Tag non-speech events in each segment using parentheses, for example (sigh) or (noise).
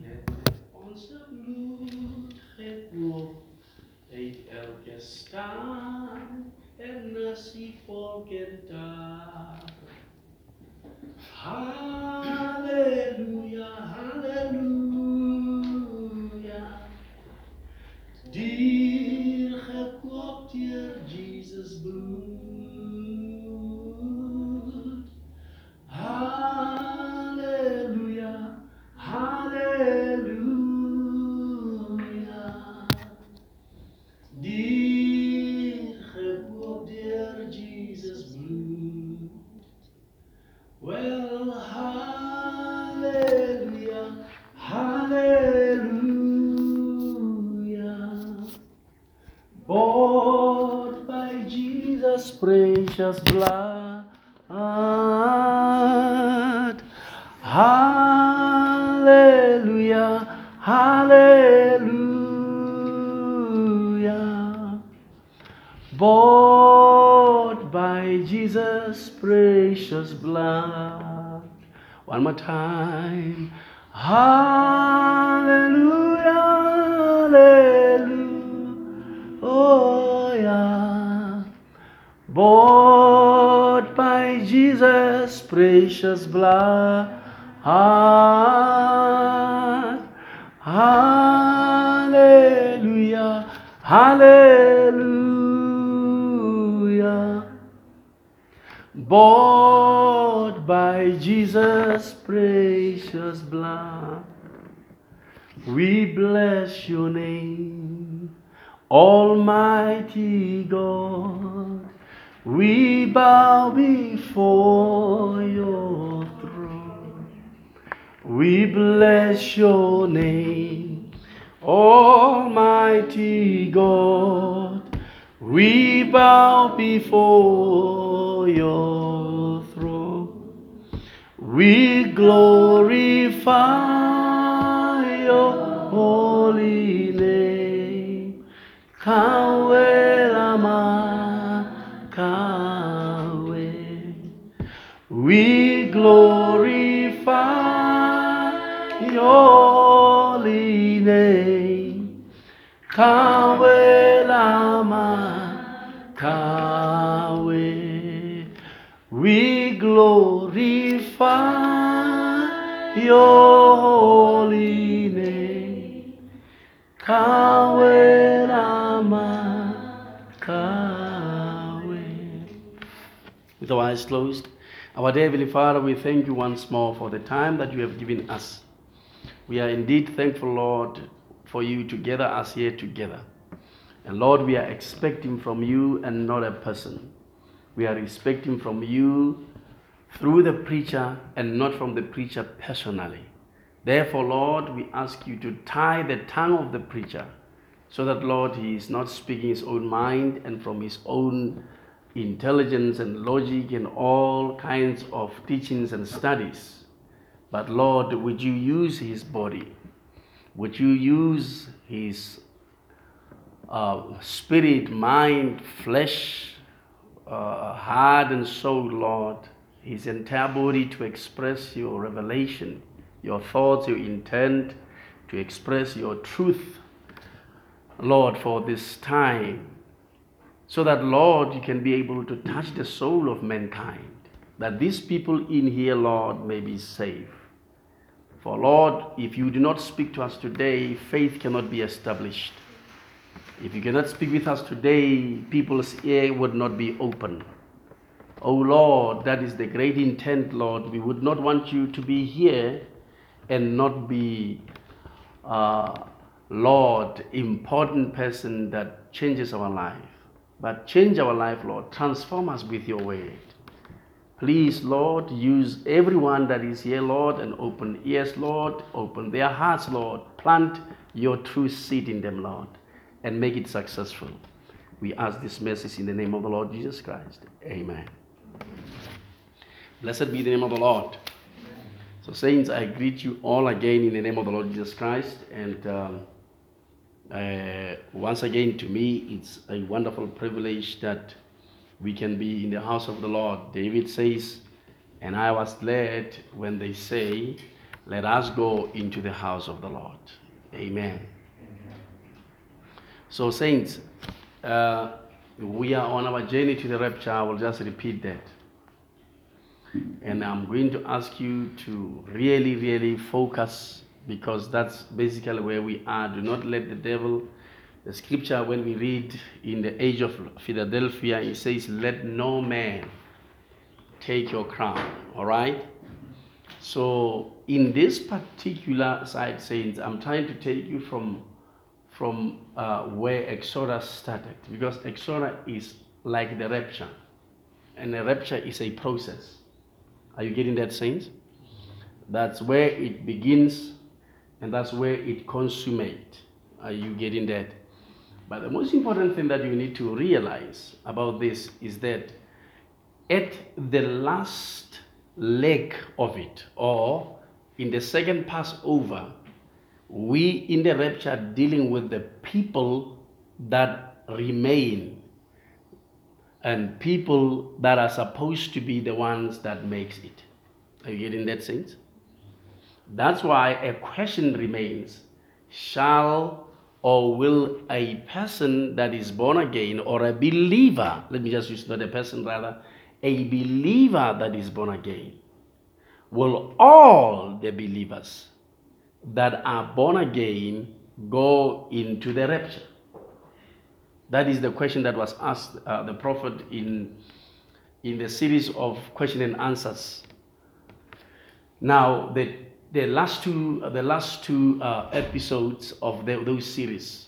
het onze bloed gevoel heeft elke staan en natie volken daar. Holy name. With our eyes closed, our dear Heavenly Father, we thank you once more for the time that you have given us. We are indeed thankful, Lord, for you to gather us here together. And Lord, we are expecting from you and not a person. We are expecting from you through the preacher and not from the preacher personally. Therefore, Lord, we ask you to tie the tongue of the preacher so that, Lord, he is not speaking his own mind and from his own intelligence and logic and all kinds of teachings and studies. But, Lord, would you use his body? Would you use his uh, spirit, mind, flesh, uh, heart, and soul, Lord, his entire body to express your revelation, your thoughts, your intent, to express your truth, Lord, for this time, so that, Lord, you can be able to touch the soul of mankind, that these people in here, Lord, may be saved. For, Lord, if you do not speak to us today, faith cannot be established. If you cannot speak with us today, people's ear would not be open. Oh Lord, that is the great intent, Lord. We would not want you to be here and not be, uh, Lord, important person that changes our life. But change our life, Lord. Transform us with your word. Please, Lord, use everyone that is here, Lord, and open ears, Lord. Open their hearts, Lord. Plant your true seed in them, Lord, and make it successful. We ask this message in the name of the Lord Jesus Christ. Amen. Blessed be the name of the Lord. So, saints, I greet you all again in the name of the Lord Jesus Christ. And um, uh, once again, to me, it's a wonderful privilege that we can be in the house of the Lord. David says, And I was glad when they say, let us go into the house of the Lord. Amen. So, saints, uh, we are on our journey to the rapture. I will just repeat that. And I'm going to ask you to really, really focus because that's basically where we are. Do not let the devil, the scripture, when we read in the age of Philadelphia, it says, Let no man take your crown. All right? So, in this particular side, saints, I'm trying to take you from from uh, where Exodus started because Exodus is like the rapture, and the rapture is a process. Are you getting that, saints? That's where it begins, and that's where it consummates. Are you getting that? But the most important thing that you need to realize about this is that at the last leg of it, or in the second Passover, we in the rapture dealing with the people that remain and people that are supposed to be the ones that makes it are you getting that sense that's why a question remains shall or will a person that is born again or a believer let me just use not a person rather a believer that is born again will all the believers that are born again go into the rapture? That is the question that was asked uh, the prophet in, in the series of question and answers. Now, the, the last two, the last two uh, episodes of the, those series,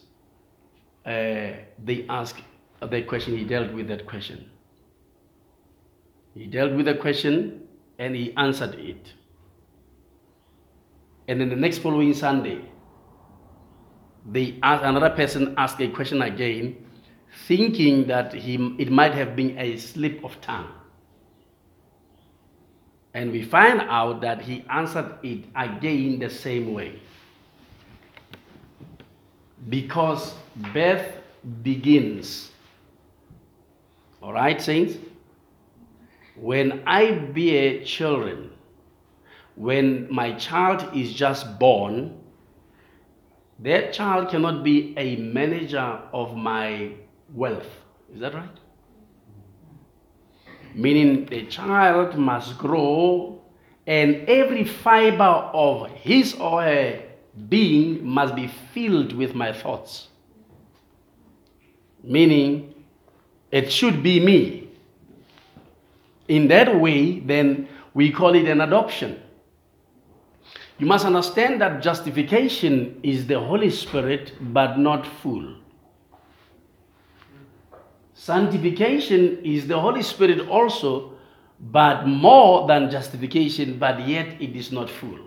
uh, they asked that question, he dealt with that question. He dealt with the question and he answered it. And then the next following Sunday, they ask, another person asked a question again, thinking that he, it might have been a slip of tongue. And we find out that he answered it again the same way. Because birth begins. All right, saints? When I bear children, when my child is just born, that child cannot be a manager of my wealth. Is that right? Meaning the child must grow and every fiber of his or her being must be filled with my thoughts. Meaning it should be me. In that way, then we call it an adoption. You must understand that justification is the Holy Spirit, but not full. Sanctification is the Holy Spirit also, but more than justification, but yet it is not full.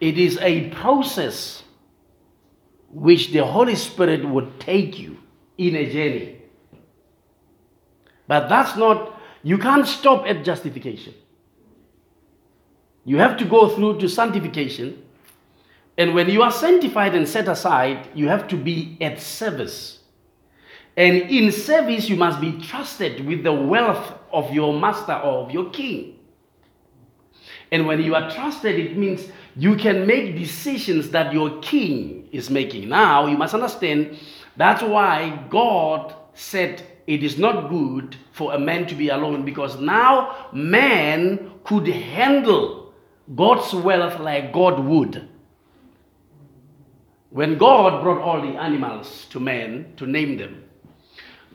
It is a process which the Holy Spirit would take you in a journey. But that's not, you can't stop at justification. You have to go through to sanctification. And when you are sanctified and set aside, you have to be at service. And in service, you must be trusted with the wealth of your master or of your king. And when you are trusted, it means you can make decisions that your king is making. Now, you must understand that's why God said it is not good for a man to be alone because now man could handle God's wealth like God would. When God brought all the animals to man to name them,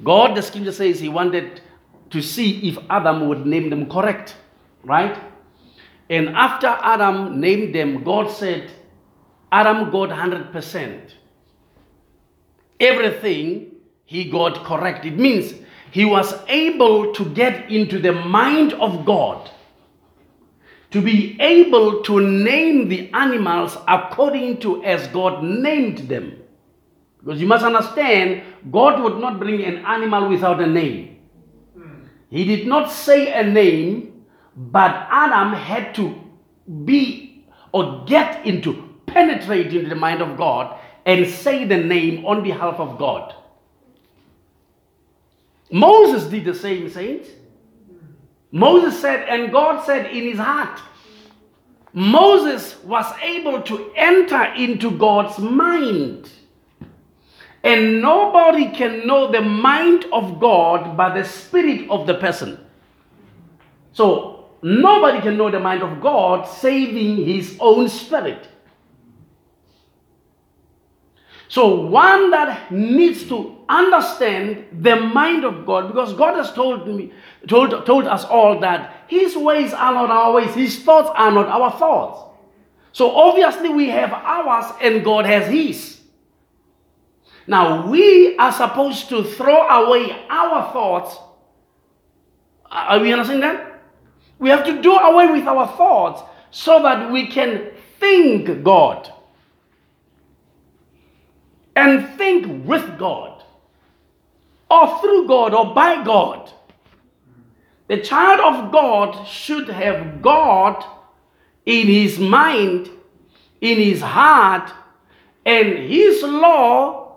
God, the scripture says, he wanted to see if Adam would name them correct, right? And after Adam named them, God said, Adam got 100%. Everything he got correct. It means he was able to get into the mind of God to be able to name the animals according to as God named them. Because you must understand, God would not bring an animal without a name. Hmm. He did not say a name, but Adam had to be or get into, penetrate into the mind of God and say the name on behalf of God. Moses did the same, saints. Hmm. Moses said, and God said in his heart, Moses was able to enter into God's mind. And nobody can know the mind of God by the spirit of the person. So, nobody can know the mind of God saving his own spirit. So, one that needs to understand the mind of God, because God has told me, told, told us all that His ways are not our ways, His thoughts are not our thoughts. So, obviously, we have ours and God has His. Now, we are supposed to throw away our thoughts. Are we understanding that? We have to do away with our thoughts so that we can think God and think with God or through God or by God. The child of God should have God in his mind, in his heart, and his law,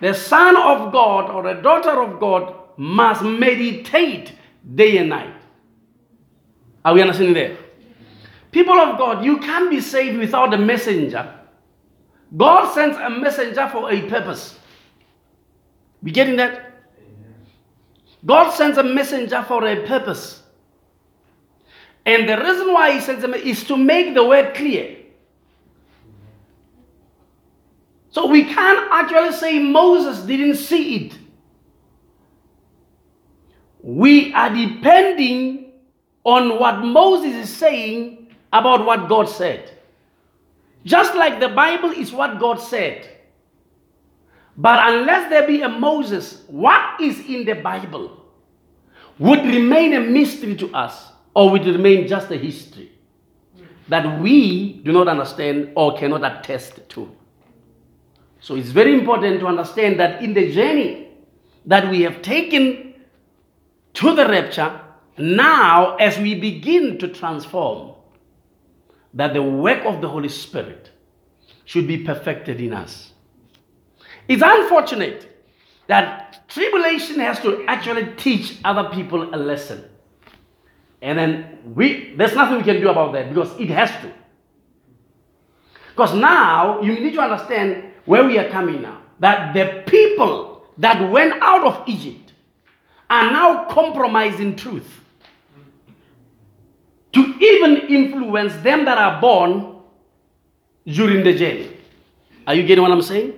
the son of God or the daughter of God must meditate day and night. Are we understanding there? People of God, you can't be saved without a messenger. God sends a messenger for a purpose. We getting that? God sends a messenger for a purpose. And the reason why he sends him is to make the word clear. So we can't actually say Moses didn't see it. We are depending on what Moses is saying about what God said. Just like the Bible is what God said. But unless there be a Moses, what is in the Bible would remain a mystery to us or would remain just a history that we do not understand or cannot attest to. So it's very important to understand that in the journey that we have taken to the rapture, now as we begin to transform, that the work of the Holy Spirit should be perfected in us. It's unfortunate that tribulation has to actually teach other people a lesson. And then we there's nothing we can do about that because it has to. Because now you need to understand where we are coming now. That the people that went out of Egypt are now compromising truth to even influence them that are born during the journey. Are you getting what I'm saying?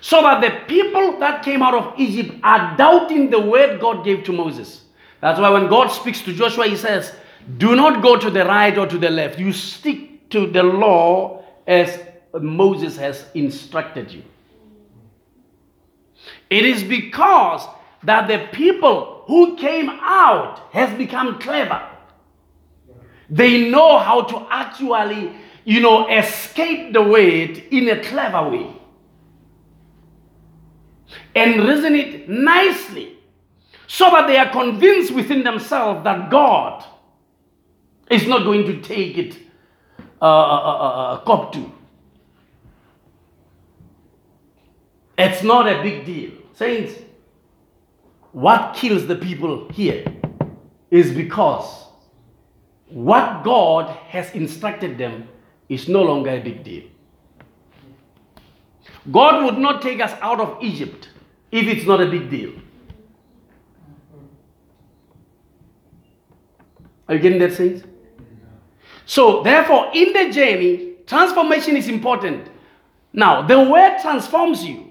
So that the people that came out of Egypt are doubting the word God gave to Moses. That's why when God speaks to Joshua, he says, Do not go to the right or to the left. You stick to the law as Moses has instructed you. It is because that the people who came out has become clever. They know how to actually, you know, escape the weight in a clever way and reason it nicely so that they are convinced within themselves that God is not going to take it uh, uh, uh, uh cop to. It's not a big deal. Saints, what kills the people here is because what God has instructed them is no longer a big deal. God would not take us out of Egypt if it's not a big deal. Are you getting that, saints? So, therefore, in the journey, transformation is important. Now, the word transforms you.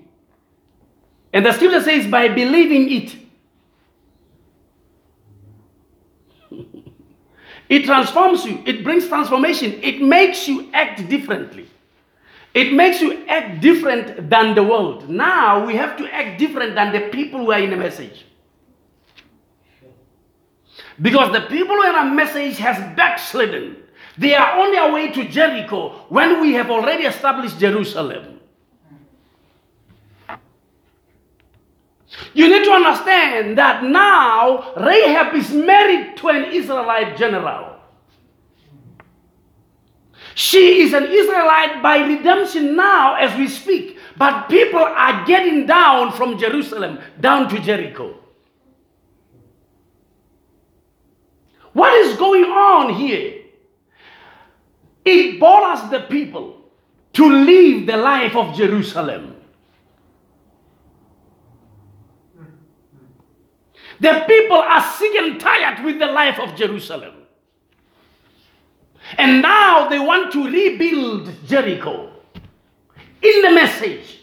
And the scripture says, by believing it. it transforms you, it brings transformation, it makes you act differently. It makes you act different than the world. Now we have to act different than the people who are in the message. Because the people who are in a message has backslidden. They are on their way to Jericho when we have already established Jerusalem. You need to understand that now Rahab is married to an Israelite general. She is an Israelite by redemption now as we speak. But people are getting down from Jerusalem down to Jericho. What is going on here? it bothers the people to live the life of Jerusalem. The people are sick and tired with the life of Jerusalem. And now they want to rebuild Jericho in the message.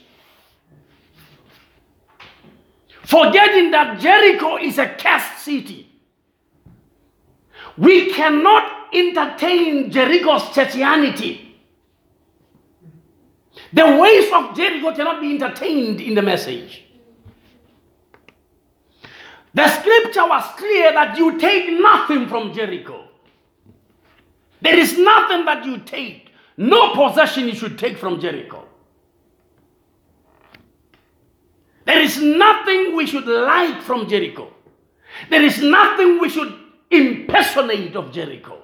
Forgetting that Jericho is a cursed city. We cannot entertain Jericho's churchianity. The ways of Jericho cannot be entertained in the message. The scripture was clear that you take nothing from Jericho. There is nothing that you take, no possession you should take from Jericho. There is nothing we should like from Jericho. There is nothing we should impersonate of Jericho.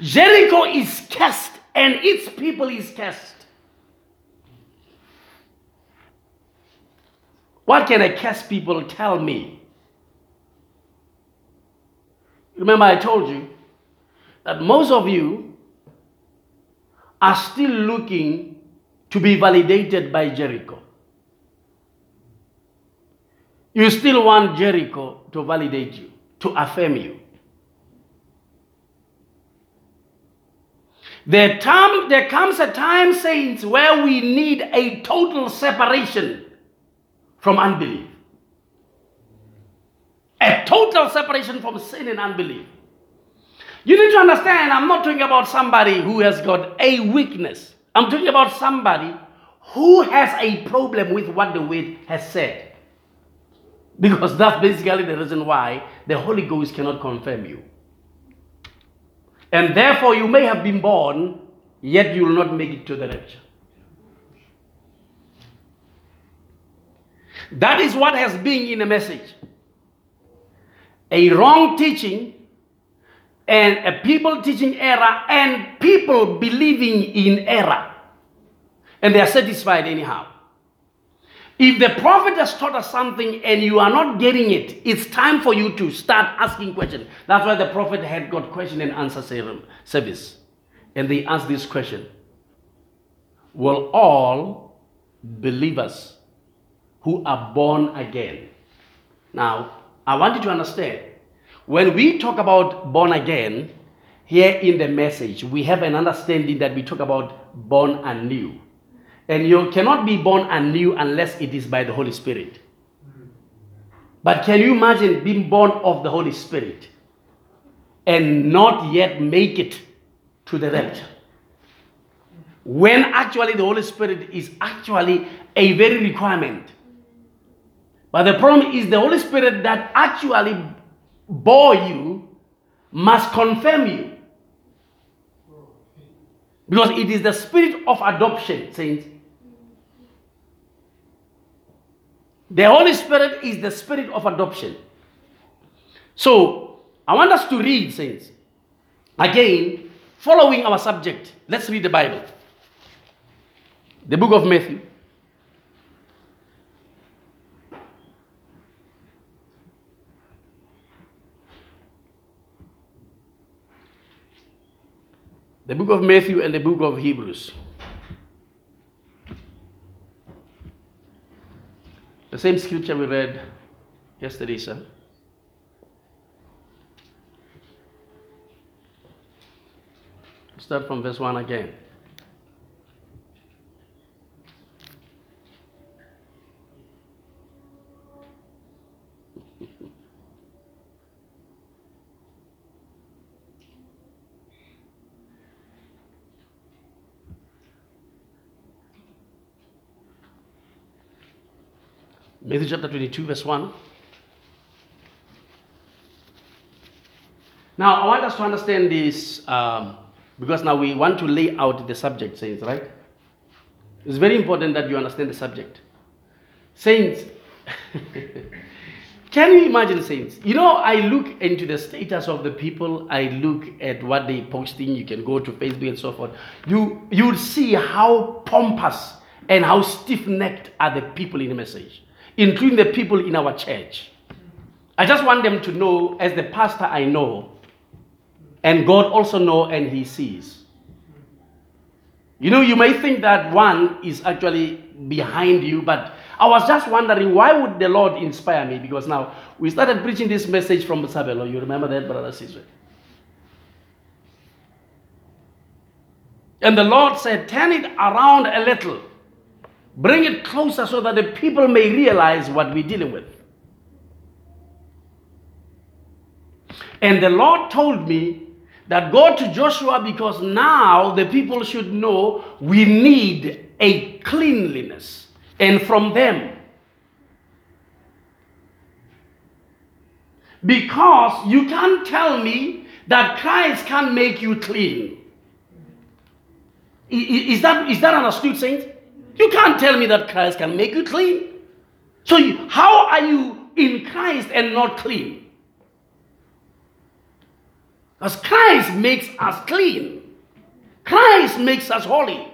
Jericho is cursed and its people is cursed. What can a cursed people tell me? Remember, I told you that most of you are still looking to be validated by Jericho. You still want Jericho to validate you, to affirm you. There, time, there comes a time, saints, where we need a total separation from unbelief. Total separation from sin and unbelief. You need to understand, I'm not talking about somebody who has got a weakness. I'm talking about somebody who has a problem with what the word has said. Because that's basically the reason why the Holy Ghost cannot confirm you. And therefore, you may have been born, yet you will not make it to the rapture. That is what has been in the message. A wrong teaching and a people teaching error and people believing in error. And they are satisfied anyhow. If the prophet has taught us something and you are not getting it, it's time for you to start asking questions. That's why the prophet had got question and answer service. And they asked this question Will all believers who are born again? Now, I want you to understand when we talk about born again, here in the message, we have an understanding that we talk about born anew. And you cannot be born anew unless it is by the Holy Spirit. But can you imagine being born of the Holy Spirit and not yet make it to the rapture? When actually the Holy Spirit is actually a very requirement. But the problem is the Holy Spirit that actually bore you must confirm you. Because it is the spirit of adoption, saints. The Holy Spirit is the spirit of adoption. So, I want us to read, saints. Again, following our subject, let's read the Bible. The book of Matthew. The book of Matthew and the book of Hebrews. The same scripture we read yesterday, sir. Start from verse 1 again. Matthew chapter 22, verse 1. Now, I want us to understand this um, because now we want to lay out the subject, saints, right? It's very important that you understand the subject. Saints, (laughs) can you imagine, saints? You know, I look into the status of the people, I look at what they posting, you can go to Facebook and so forth. You you'll see how pompous and how stiff-necked are the people in the message including the people in our church. I just want them to know, as the pastor I know, and God also know and He sees. You know, you may think that one is actually behind you, but I was just wondering why would the Lord inspire me? Because now we started preaching this message from Sabelo. You remember that, Brother Caesar? And the Lord said, Turn it around a little. Bring it closer so that the people may realize what we're dealing with. And the Lord told me that go to Joshua because now the people should know we need a cleanliness. And from them, because you can't tell me that Christ can't make you clean. Is that, is that understood, saints? You can't tell me that Christ can make you clean. So, you, how are you in Christ and not clean? Because Christ makes us clean, Christ makes us holy.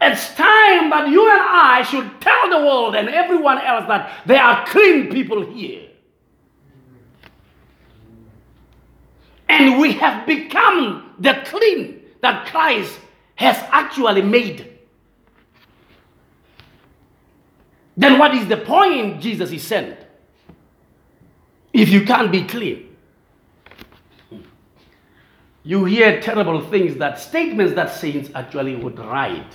It's time that you and I should tell the world and everyone else that there are clean people here. And we have become the clean that Christ has actually made. Then what is the point Jesus is sent? If you can't be clean. You hear terrible things that statements that saints actually would write.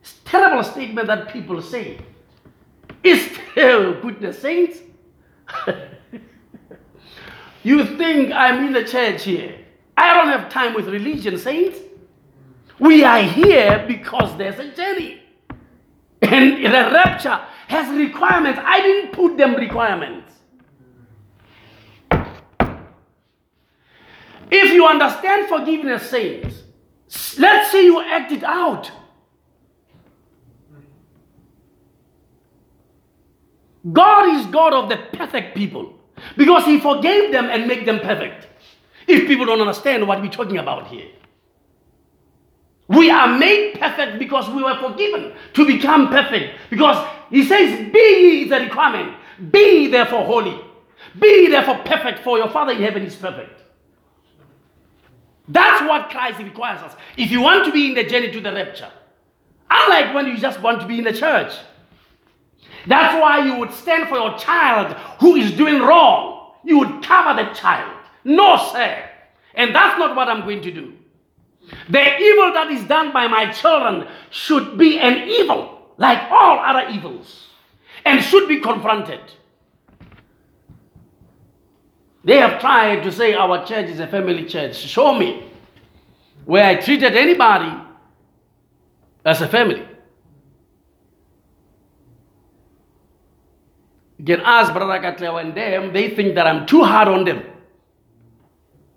It's terrible statement that people say. Is there goodness saints? (laughs) You think I'm in the church here. I don't have time with religion, saints. We are here because there's a journey. And the rapture has requirements. I didn't put them requirements. If you understand forgiveness, saints, let's say you act it out. God is God of the perfect people. Because he forgave them and made them perfect. If people don't understand what we're talking about here. We are made perfect because we were forgiven to become perfect. Because he says, Be ye the requirement. Be therefore holy. Be therefore perfect, for your Father in heaven is perfect. That's what Christ requires us. If you want to be in the journey to the rapture, unlike when you just want to be in the church, that's why you would stand for your child who is doing wrong. You would cover the child. No, sir. And that's not what I'm going to do. The evil that is done by my children should be an evil, like all other evils, and should be confronted. They have tried to say our church is a family church. Show me where I treated anybody as a family. You can ask Brother Katlewa and them, they think that I'm too hard on them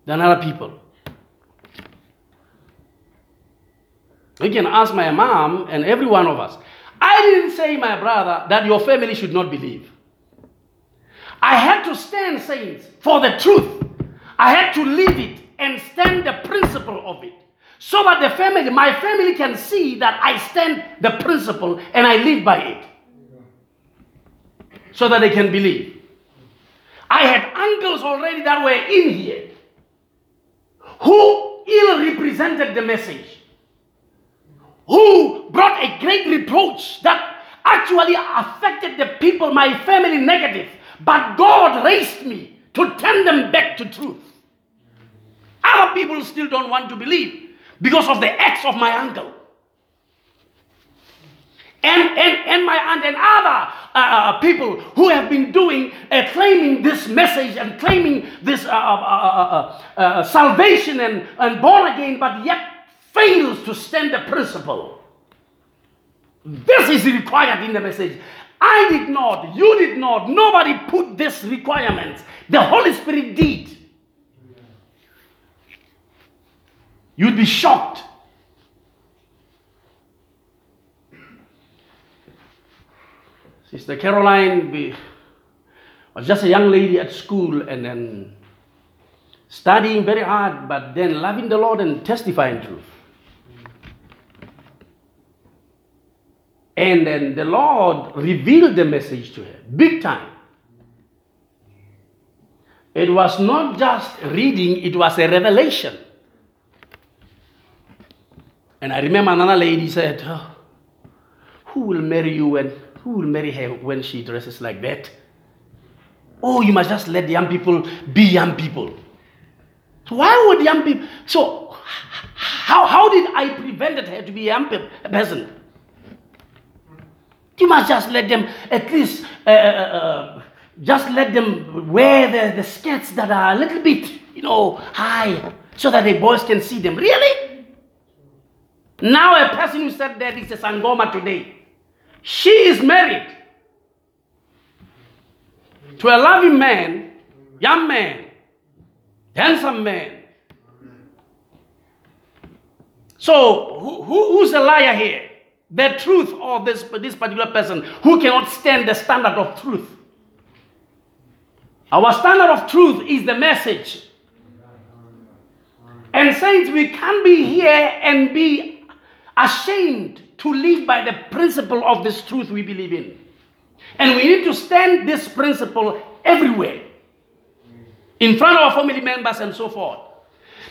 than other people. You can ask my mom and every one of us. I didn't say, my brother, that your family should not believe. I had to stand, saints, for the truth. I had to live it and stand the principle of it. So that the family, my family can see that I stand the principle and I live by it so that they can believe. I had uncles already that were in here who ill represented the message, who brought a great reproach that actually affected the people, my family, negative. But God raised me to turn them back to truth. Other people still don't want to believe because of the acts of my uncle and, and, and my aunt and other uh, uh, people who have been doing, uh, claiming this message and claiming this uh, uh, uh, salvation and, and born again, but yet fails to stand the principle. This is required in the message. I did not, you did not, nobody put this requirement. The Holy Spirit did. You'd be shocked Sister Caroline was just a young lady at school and then studying very hard, but then loving the Lord and testifying truth. And then the Lord revealed the message to her, big time. It was not just reading, it was a revelation. And I remember another lady said, oh, Who will marry you when who will marry her when she dresses like that? Oh, you must just let the young people be young people. Why would young people? So, how, how did I prevent her to be a young person? You must just let them at least uh, uh, uh, just let them wear the, the skirts that are a little bit, you know, high, so that the boys can see them. Really? Now a person who said that is a sangoma today. She is married to a loving man, young man, handsome man. So, who, who's a liar here? The truth of this, this particular person who cannot stand the standard of truth. Our standard of truth is the message. And saints, we can't be here and be ashamed to live by the principle of this truth we believe in. And we need to stand this principle everywhere in front of our family members and so forth.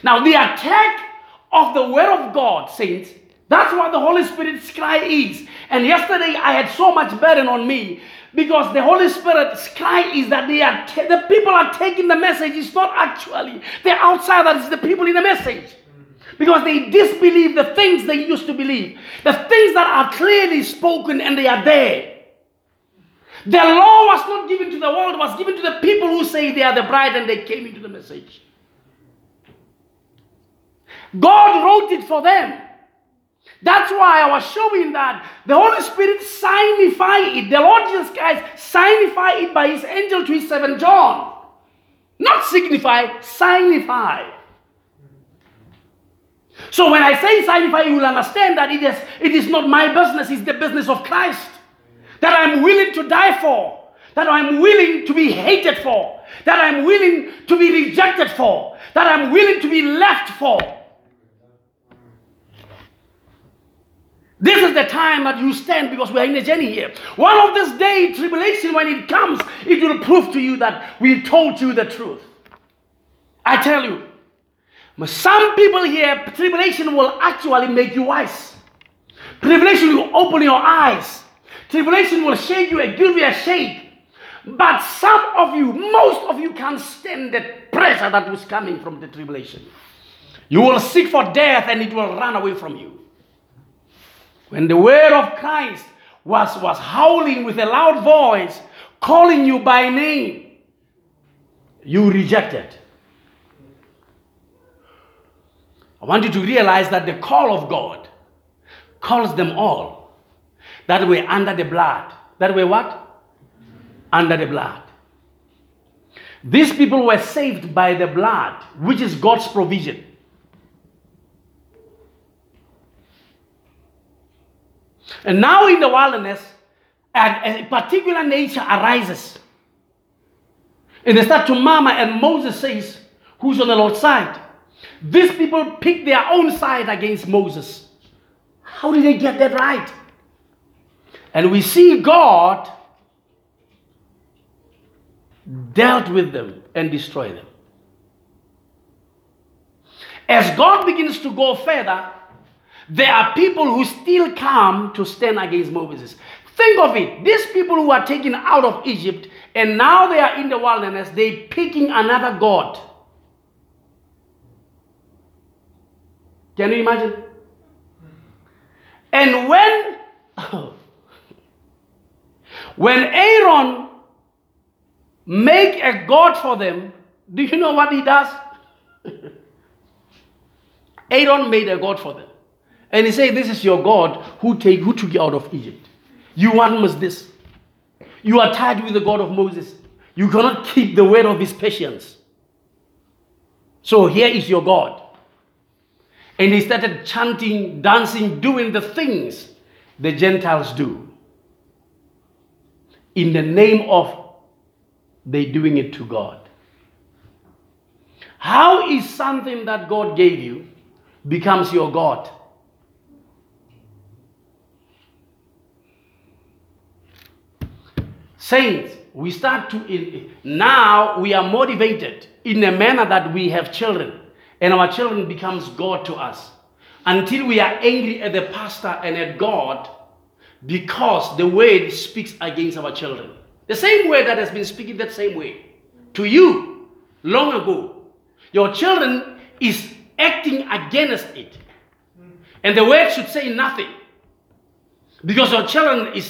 Now, the attack of the Word of God, saints, that's what the Holy Spirit's cry is. And yesterday I had so much burden on me because the Holy Spirit's cry is that they are the people are taking the message. It's not actually the outsiders, it's the people in the message. Because they disbelieve the things they used to believe, the things that are clearly spoken and they are there. The law was not given to the world, was given to the people who say they are the bride and they came into the message. God wrote it for them. That's why I was showing that the Holy Spirit signified it. The Lord Jesus Christ signified it by his angel to his servant John. Not signify, signify. So when I say signify, you will understand that it is, it is not my business, it's the business of Christ. That I'm willing to die for. That I'm willing to be hated for. That I'm willing to be rejected for. That I'm willing to be left for. This is the time that you stand because we are in a journey here. One of this day, tribulation, when it comes, it will prove to you that we told you the truth. I tell you, some people here, tribulation will actually make you wise. Tribulation will open your eyes. Tribulation will shake you and give you a shake. But some of you, most of you, can't stand the pressure that was coming from the tribulation. You will seek for death and it will run away from you. When the word of Christ was, was howling with a loud voice, calling you by name, you rejected. I want you to realize that the call of God calls them all that were under the blood. That were what? Under the blood. These people were saved by the blood, which is God's provision. And now in the wilderness, a, particular nature arises. And they start to murmur, and Moses says, Who's on the Lord's side? These people pick their own side against Moses. How did they get that right? And we see God dealt with them and destroyed them. As God begins to go further, there are people who still come to stand against Moses. Think of it. These people who are taken out of Egypt and now they are in the wilderness, they are picking another God. Can you imagine? And when (coughs) when Aaron make a god for them, do you know what he does? (laughs) Aaron made a god for them. And he said, This is your God who, take, who took you out of Egypt. You want must this. You are tied with the God of Moses. You cannot keep the word of his patience. So here is your God. And he started chanting, dancing, doing the things the Gentiles do. In the name of they doing it to God. How is something that God gave you becomes your God? Saints, we start to, now we are motivated in a manner that we have children and our children becomes God to us. until we are angry at the pastor and at God because the word speaks against our children. The same word that has been speaking that same way to you long ago. Your children is acting against it. And the word should say nothing. Because your children is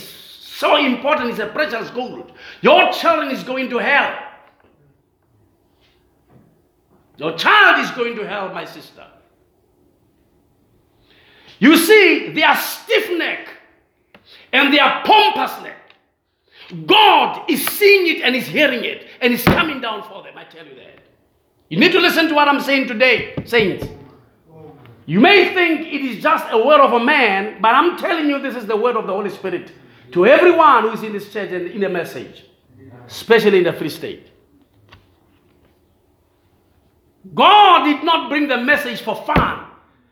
so important, it's a precious gold. Your children is going to hell. Your child is going to hell, my sister. You see, they are stiff neck and they are pompous neck. God is seeing it and is hearing it and is coming down for them. I tell you that. You need to listen to what I'm saying today, saints. You may think it is just a word of a man, but I'm telling you this is the word of the Holy Spirit to everyone who is in this church and in the message, especially in the Free State. God did not bring the message for fun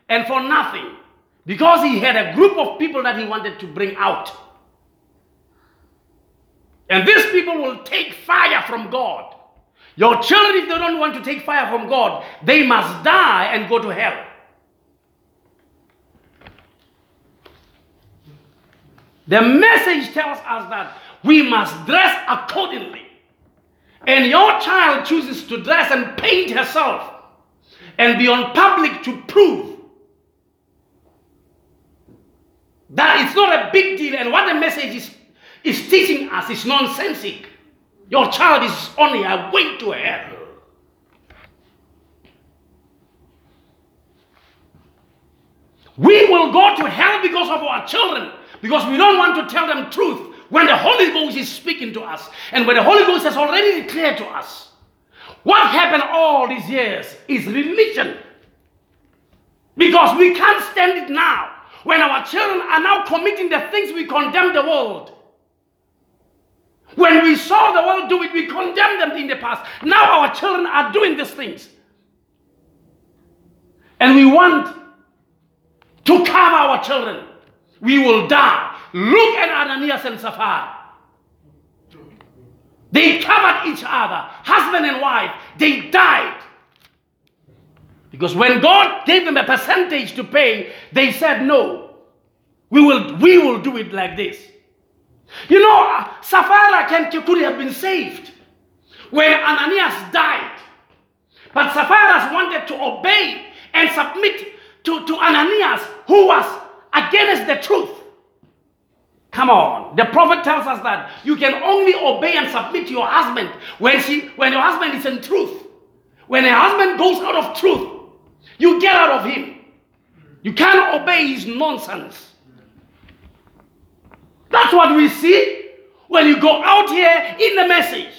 and for nothing because he had a group of people that he wanted to bring out. And these people will take fire from God. Your children, if they don't want to take fire from God, they must die and go to hell. The message tells us that we must dress accordingly. And your child chooses to dress and paint herself and be on public to prove that it's not a big deal and what the message is, is teaching us is nonsensical. Your child is only a way to hell. We will go to hell because of our children, because we don't want to tell them truth when the Holy Ghost is speaking to us and when the Holy Ghost has already declared to us. What happened all these years is religion. Because we can't stand it now when our children are now committing the things we condemn the world. When we saw the world do it, we condemned them in the past. Now our children are doing these things. And we want to cover our children. We will die. Look at Ananias and Sapphira. They covered each other, husband and wife. They died. Because when God gave them a percentage to pay, they said, No, we will, we will do it like this. You know, Sapphira can, could have been saved when Ananias died. But Sapphira wanted to obey and submit to, to Ananias, who was against the truth. Come on. The prophet tells us that you can only obey and submit to your husband when, she, when your husband is in truth. When a husband goes out of truth, you get out of him. You can't obey his nonsense. That's what we see when you go out here in the message.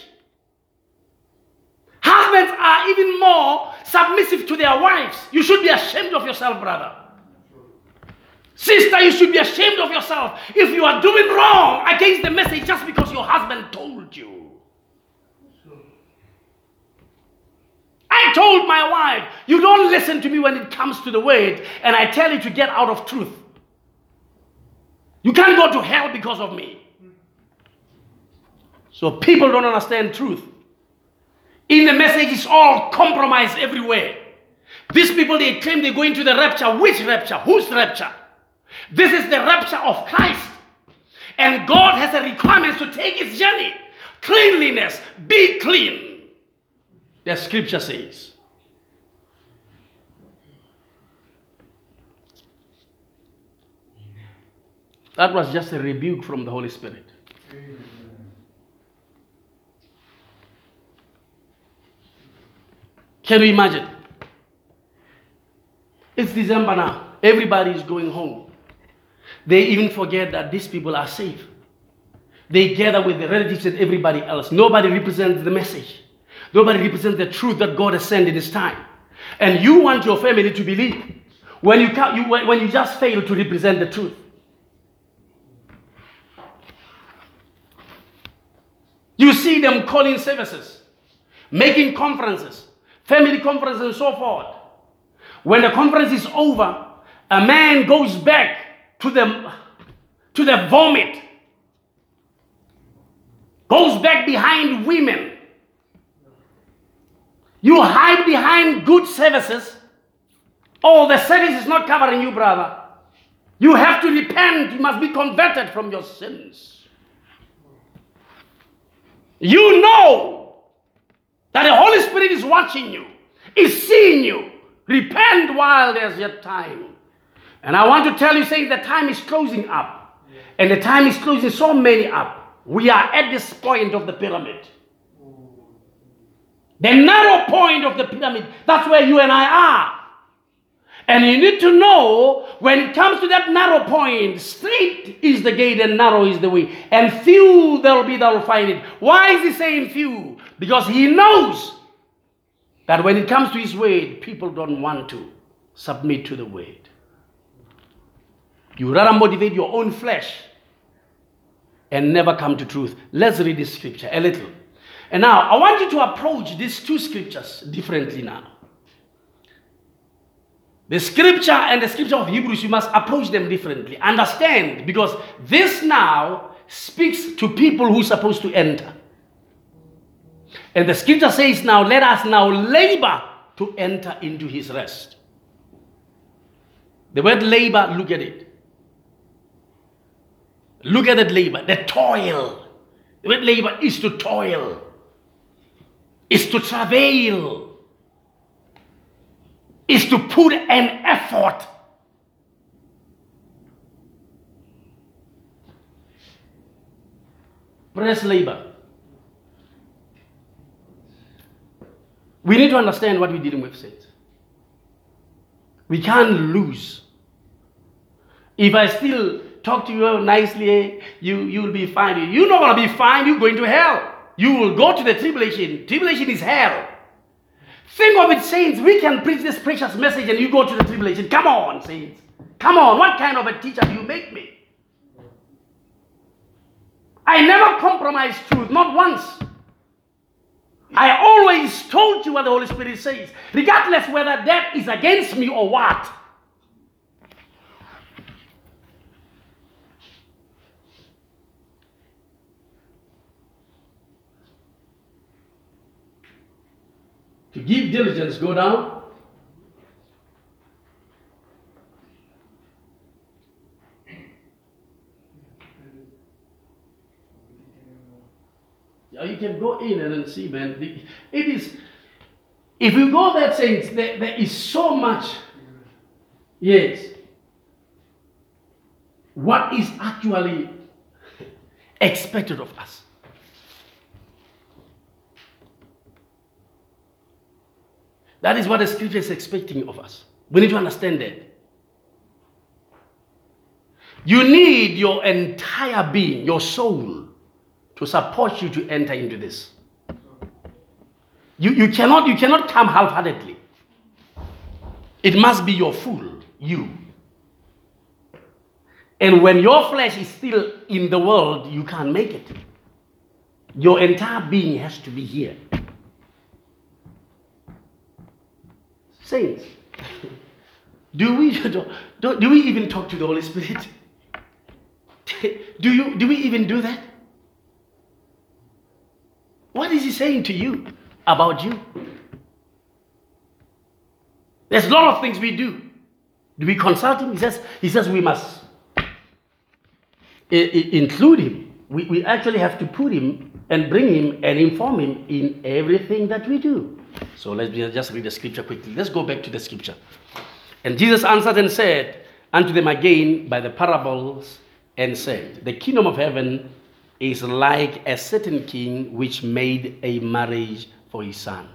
Husbands are even more submissive to their wives. You should be ashamed of yourself, brother. Sister, you should be ashamed of yourself if you are doing wrong against the message just because your husband told you. I told my wife, you don't listen to me when it comes to the word, and I tell you to get out of truth. You can't go to hell because of me. So people don't understand truth. In the message, it's all compromise everywhere. These people, they claim they're going to the rapture. Which rapture? Whose rapture? This is the rapture of Christ. And God has a requirement to take his journey. Cleanliness. Be clean. The scripture says. That was just a rebuke from the Holy Spirit. Can you imagine? It's December now. Everybody is going home. They even forget that these people are safe. They gather with the relatives and everybody else. Nobody represents the message. Nobody represents the truth that God has sent in His time. And you want your family to believe when you, you, when you just fail to represent the truth. You see them calling services, making conferences, family conferences, and so forth. When the conference is over, a man goes back to the, to the vomit, goes back behind women. You hide behind good services Oh, the service is not covering you, brother. You have to repent. You must be converted from your sins. You know that the Holy Spirit is watching you, is seeing you. Repent while there's yet time. And I want to tell you, saying the time is closing up. And the time is closing so many up. We are at this point of the pyramid. The narrow point of the pyramid. That's where you and I are. And you need to know when it comes to that narrow point, straight is the gate and narrow is the way. And few there will be that will find it. Why is he saying few? Because he knows that when it comes to his way, people don't want to submit to the word. You rather motivate your own flesh and never come to truth. Let's read this scripture a little. And now I want you to approach these two scriptures differently now. The scripture and the scripture of Hebrews, you must approach them differently. Understand, because this now speaks to people who are supposed to enter. And the scripture says, Now let us now labor to enter into his rest. The word labor, look at it. Look at that labor, the toil. The labor is to toil, is to travail, is to put an effort. Press labor. We need to understand what we're dealing with, saints. We can't lose. If I still talk to you nicely, you, you will be fine. You're not going to be fine, you're going to hell. You will go to the tribulation. Tribulation is hell. Think of it, saints. We can preach this precious message and you go to the tribulation. Come on, saints. Come on. What kind of a teacher do you make me? I never compromise truth, not once. I always told you what the Holy Spirit says, regardless whether that is against me or what. To give diligence, go down. Yeah, you can go in and see, man. It is, if you go there, saints, there, there is so much. Yes. What is actually expected of us? That is what the scripture is expecting of us. We need to understand that. You need your entire being, your soul, to support you to enter into this. You, you, cannot, you cannot come half heartedly. It must be your full, you. And when your flesh is still in the world, you can't make it. Your entire being has to be here. Saints, do we, do, do we even talk to the Holy Spirit? Do, you, do we even do that? What is he saying to you about you? There's a lot of things we do. Do we consult him? He says, he says we must include him. We, we actually have to put him and bring him and inform him in everything that we do. So let's just read the scripture quickly. Let's go back to the scripture. And Jesus answered and said unto them again by the parables and said, The kingdom of heaven is like a certain king which made a marriage for his son.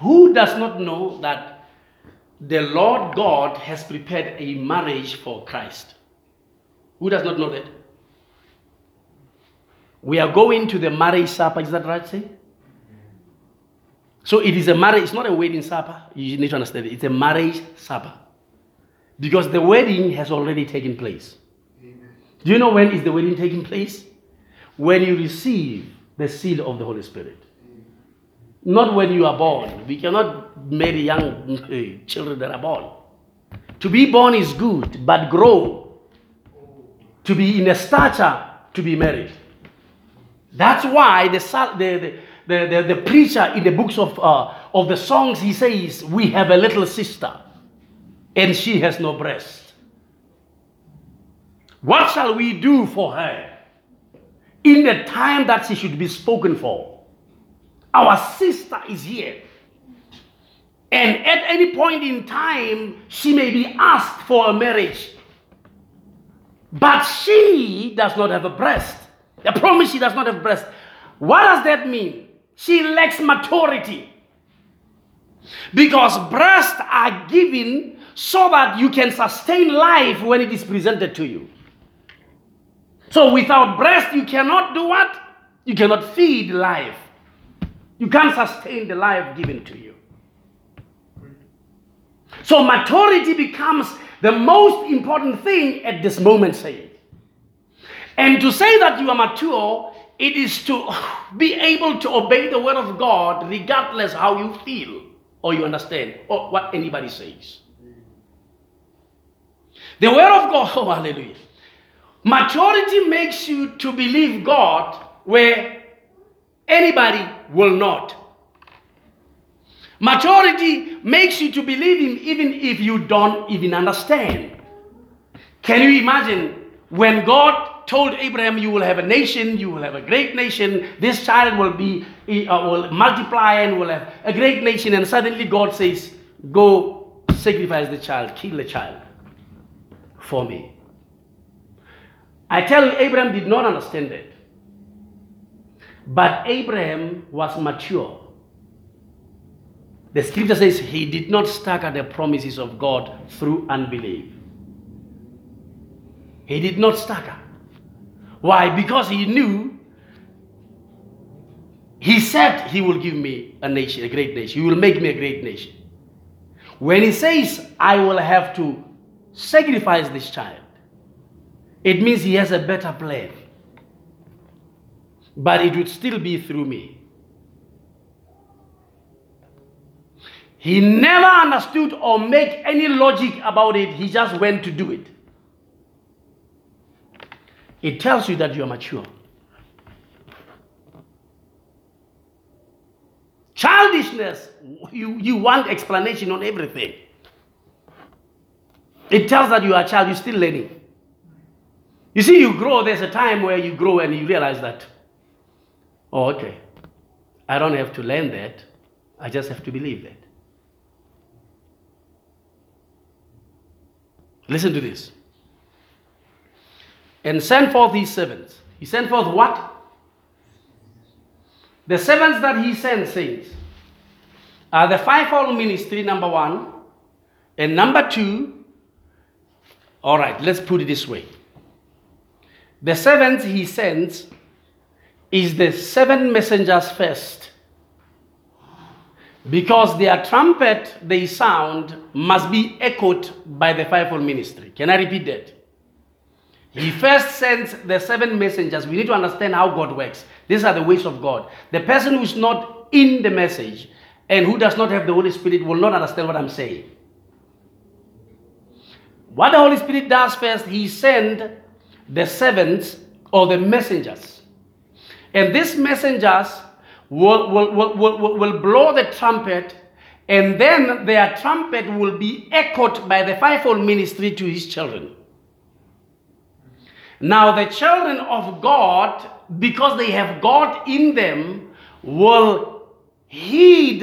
Who does not know that the Lord God has prepared a marriage for Christ? Who does not know that? We are going to the marriage supper, is that right, say? So it is a marriage, it's not a wedding supper. You need to understand it. It's a marriage supper. Because the wedding has already taken place. Amen. Do you know when is the wedding taking place? When you receive the seal of the Holy Spirit. Not when you are born. We cannot marry young uh, children that are born. To be born is good, but grow. To be in a stature to be married. That's why the, the, the the, the, the preacher in the books of, uh, of the songs, he says, We have a little sister. and she has no breast. What shall we do for her in the time that she should be spoken for? Our sister is here. And at any point in time, she may be asked for a marriage. But she does not have a breast. I promise she does not have breast. What does that mean? She lacks maturity. Because breasts are given so that you can sustain life when it is presented to you. So without breast, you cannot do what? You cannot feed life. You can't sustain the life given to you. So maturity becomes the most important thing at this moment, say. And to say that you are mature, it is to be able to obey the word of God regardless how you feel or you understand or what anybody says. The word of God, (laughs) oh hallelujah. Maturity makes you to believe God where anybody will not. Maturity makes you to believe Him even if you don't even understand. Can you imagine when God told Abraham, You will have a nation, you will have a great nation, this child will be uh, will multiply and will have a great nation, and suddenly God says, Go sacrifice the child, kill the child for me. I tell you, Abraham did not understand it. But Abraham was mature. The scripture says he did not stagger the promises of God through unbelief. He did not stagger. Why? Because he knew he said he will give me a nation, a great nation. He will make me a great nation. When he says, I will have to sacrifice this child, it means he has a better plan. But it would still be through me. He never understood or make any logic about it. He just went to do it. It tells you that you are mature. Childishness, you, you want explanation on everything. It tells that you are a child, you're still learning. You see, you grow, there's a time where you grow and you realize that, oh, okay, I don't have to learn that, I just have to believe that. Listen to this. And sent forth his servants. He sent forth what? The servants that he sent, saints, are the fivefold ministry, number one. And number two, all right, let's put it this way. The servants he sends is the seven messengers first. Because their trumpet they sound must be echoed by the fivefold ministry. Can I repeat that? He first sends the seven messengers. We need to understand how God works. These are the ways of God. The person who's not in the message and who does not have the Holy Spirit will not understand what I'm saying. What the Holy Spirit does first, He sends the servants or the messengers. And these messengers will, will, will, will, will blow the trumpet, and then their trumpet will be echoed by the fivefold ministry to his children. Now, the children of God, because they have God in them, will heed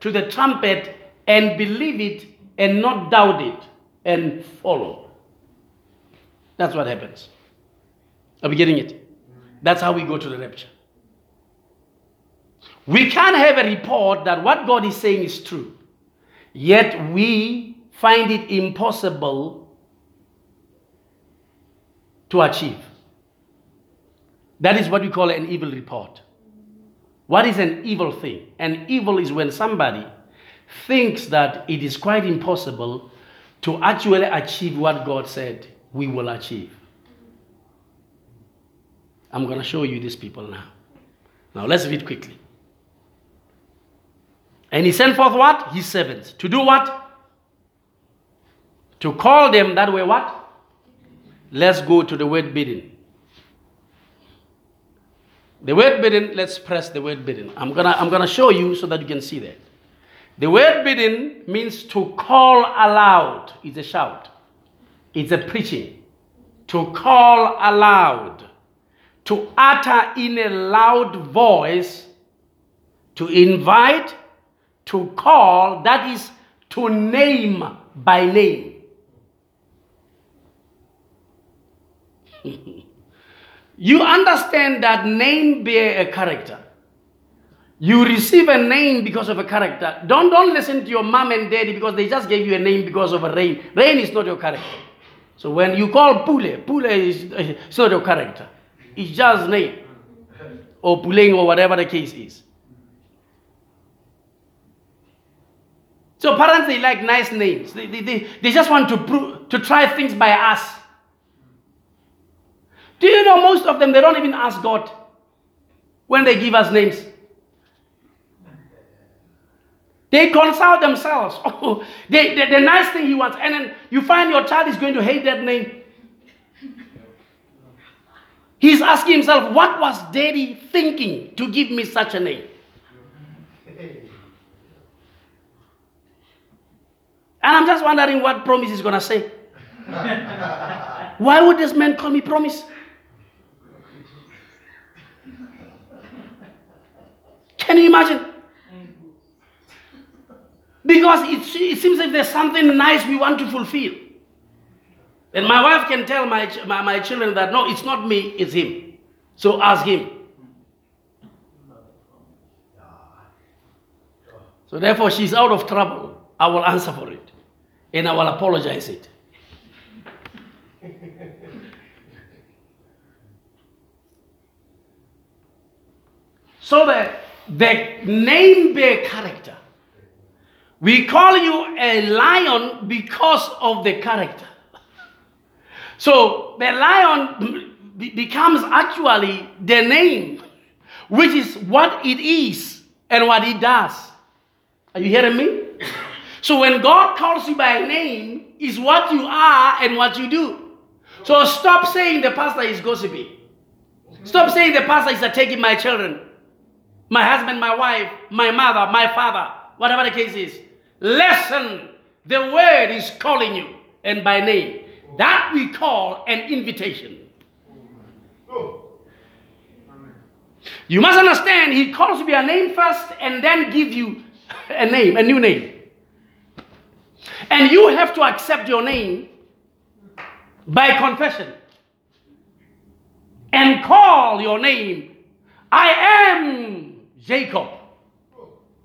to the trumpet and believe it and not doubt it and follow. That's what happens. Are we getting it? That's how we go to the rapture. We can't have a report that what God is saying is true, yet we find it impossible to achieve. That is what we call an evil report. What is an evil thing? An evil is when somebody thinks that it is quite impossible to actually achieve what God said we will achieve. I'm going to show you these people now. Now let's read quickly. And he sent forth what? His servants. To do what? To call them that way what? Let's go to the word bidding. The word bidding, let's press the word bidding. I'm gonna I'm gonna show you so that you can see that. The word bidding means to call aloud. It's a shout. It's a preaching. To call aloud. To utter in a loud voice. To invite. To call. That is to name by name. (laughs) you understand that name bear a character. You receive a name because of a character. Don't, don't listen to your mom and daddy because they just gave you a name because of a rain. Rain is not your character. So when you call Pule, Pule is it's not your character. It's just name. Or Puling or whatever the case is. So parents, they like nice names. They, they, they, they just want to, prove, to try things by us. Do you know most of them, they don't even ask God when they give us names. They consult themselves. (laughs) Oh, they, they, the nice thing he wants. And then you find your child is going to hate that name. He's asking himself, what was daddy thinking to give me such a name? And I'm just wondering what promise is going to say. (laughs) Why would this man call me promise? Can you imagine? Because it, it seems like there's something nice we want to fulfill. And my wife can tell my, my, my children that no, it's not me, it's him. So ask him. So therefore, she's out of trouble. I will answer for it. And I will apologize it. (laughs) so that the name bear character. We call you a lion because of the character. So the lion becomes actually the name, which is what it is and what it does. Are you hearing me? So when God calls you by name, is what you are and what you do. So stop saying the pastor is gossiping. Stop saying the pastor is taking my children, my husband, my wife, my mother, my father, whatever the case is. Listen, the word is calling you, and by name. That we call an invitation. You must understand, he calls you by a name first and then give you a name, a new name. And you have to accept your name by confession and call your name. I am Jacob.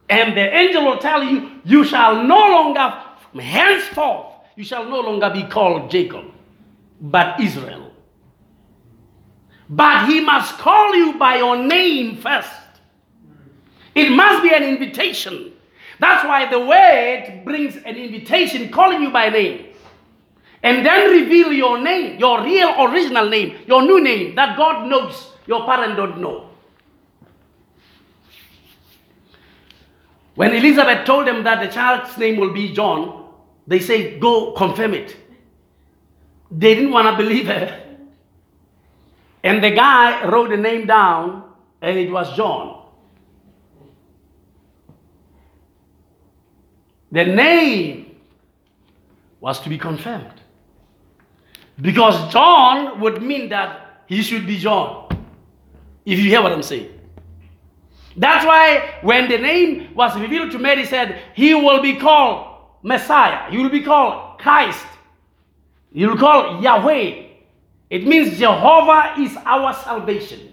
And the angel will tell you, you shall no longer, from henceforth, you shall no longer be called Jacob, but Israel. But he must call you by your name first. It must be an invitation. That's why the word brings an invitation calling you by name. And then reveal your name, your real original name, your new name that God knows your parent don't know. When Elizabeth told them that the child's name will be John, they say, Go confirm it. They didn't want to believe her. And the guy wrote the name down, and it was John. The name was to be confirmed. Because John would mean that he should be John. If you hear what I'm saying. That's why when the name was revealed to Mary, said, He will be called Messiah. He will be called Christ. He will call Yahweh. It means Jehovah is our salvation.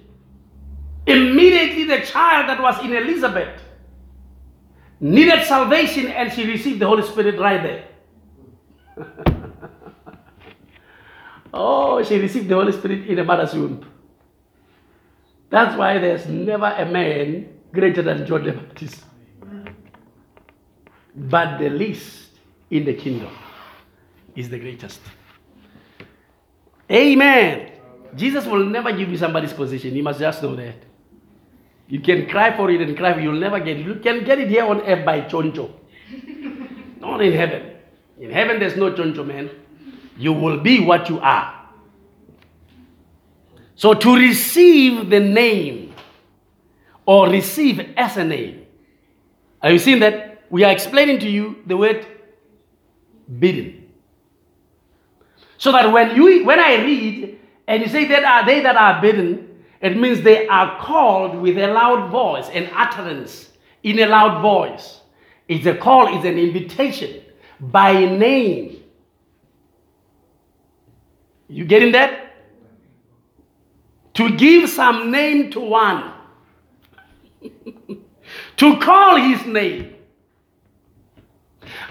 Immediately, the child that was in Elizabeth needed salvation and she received the Holy Spirit right there. (laughs) oh, she received the Holy Spirit in the mother's womb. That's why there's never a man greater than John the Baptist. But the least in the kingdom is the greatest. Amen. Jesus will never give you somebody's position. You must just know that. You can cry for it and cry, you'll never get it. You can get it here on earth by choncho. Not in heaven. In heaven, there's no choncho, man. You will be what you are. So to receive the name or receive as a name. Are you seeing that? we are explaining to you the word bidden. So that when you when I read and you say that are they that are bidden, it means they are called with a loud voice, an utterance in a loud voice. It's a call, it's an invitation by name. You getting that? To give some name to one. (laughs) to call his name.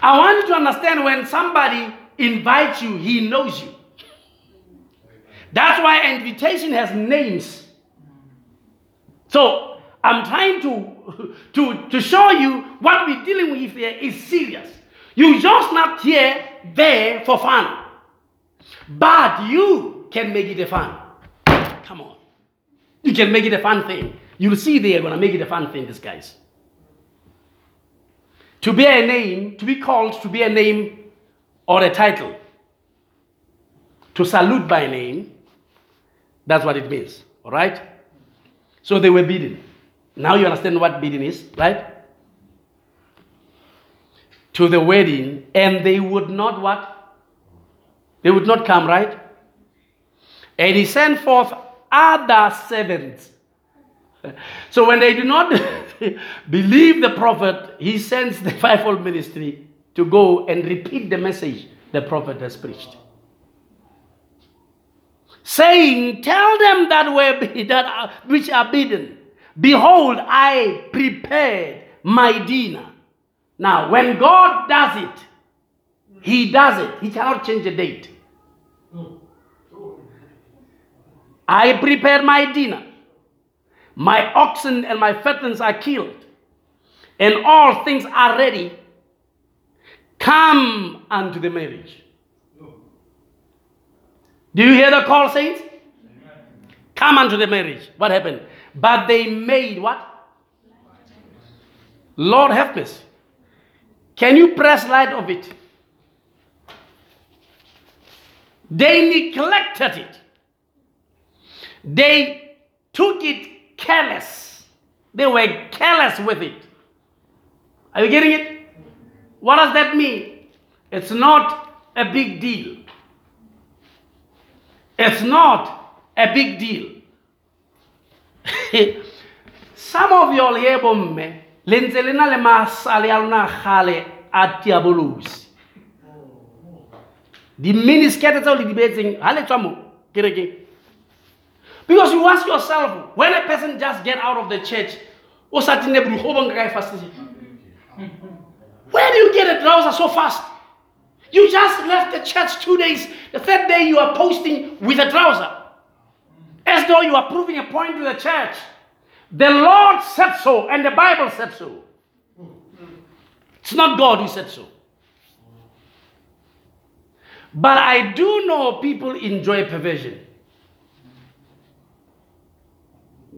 I want you to understand when somebody invites you, he knows you. That's why invitation has names. So I'm trying to, (laughs) to, to show you what we're dealing with here is serious. You just not here there for fun. But you can make it a fun. Come on. You can make it a fun thing. You'll see they're gonna make it a fun thing, these guys. To bear a name, to be called to be a name or a title. To salute by name, that's what it means. Alright? So they were bidden. Now you understand what bidding is, right? To the wedding, and they would not what? They would not come, right? And he sent forth other servants. So when they do not (laughs) believe the prophet, he sends the fivefold ministry to go and repeat the message the prophet has preached. Saying, Tell them that were (laughs) that are, which are bidden Behold, I prepared my dinner. Now, when God does it, He does it. He cannot change the date. Hmm. I prepared my dinner. My oxen and my fatlings are killed, and all things are ready. Come unto the marriage. Do you hear the call, saints? Come unto the marriage. What happened? But they made what? Lord help us. Can you press light of it? They neglected it. They took it careless. They were careless with it. Are you getting it? What does that mean? It's not a big deal. It's not a big deal. (laughs) Some of y'all here bomme eh? le ntse le na le masale a lona gale a tiabolosi di-miniskete tseo le di beetseng ga le tswa mo kerekeng because you ask yourself when a person just get out of the church where do you get a trouser so fast you just left the church two days the third day you are posting with a trouser as though you are proving a point to the church. The Lord said so, and the Bible said so. It's not God who said so. But I do know people enjoy perversion.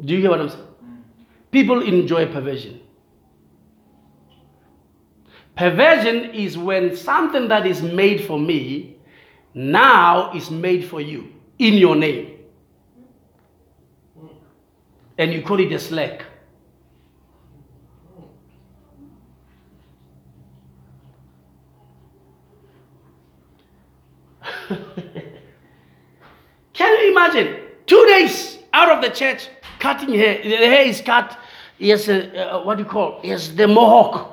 Do you hear what I'm saying? People enjoy perversion. Perversion is when something that is made for me now is made for you in your name. and you call it a slack. (laughs) Can you imagine? Two days out of the church, cutting hair. The hair is cut. Yes, uh, uh, what do you call? Yes, the mohawk.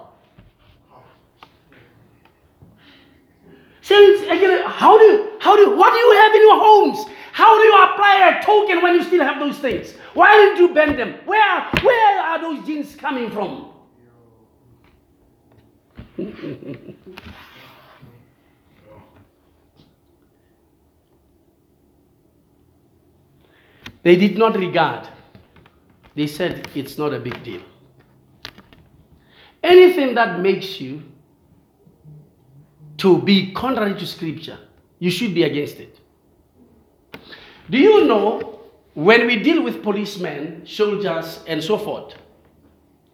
Saints, again, how do how do what do you have in your homes? How do you apply a token when you still have those things? Why didn't you bend them? Where, where are those jeans coming from? (laughs) they did not regard. They said it's not a big deal. Anything that makes you to be contrary to scripture, you should be against it. Do you know when we deal with policemen, soldiers, and so forth,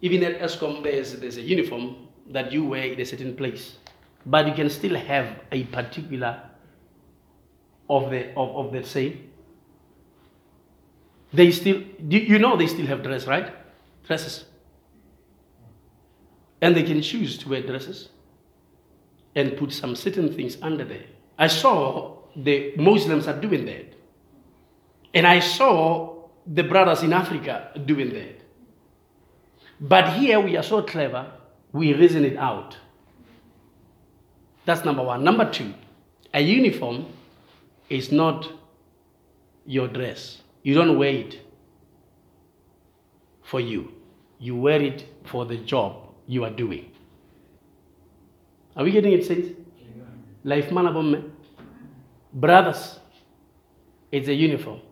even at Eskom, there's, there's a uniform that you wear in a certain place, but you can still have a particular of the of, of the same. They still, you know, they still have dress, right? Dresses. And they can choose to wear dresses and put some certain things under there. I saw the Muslims are doing that. And I saw the brothers in Africa doing that. But here we are so clever, we reason it out. That's number one. Number two, a uniform is not your dress. You don't wear it for you, you wear it for the job you are doing. Are we getting it, saints? Life man Brothers, it's a uniform.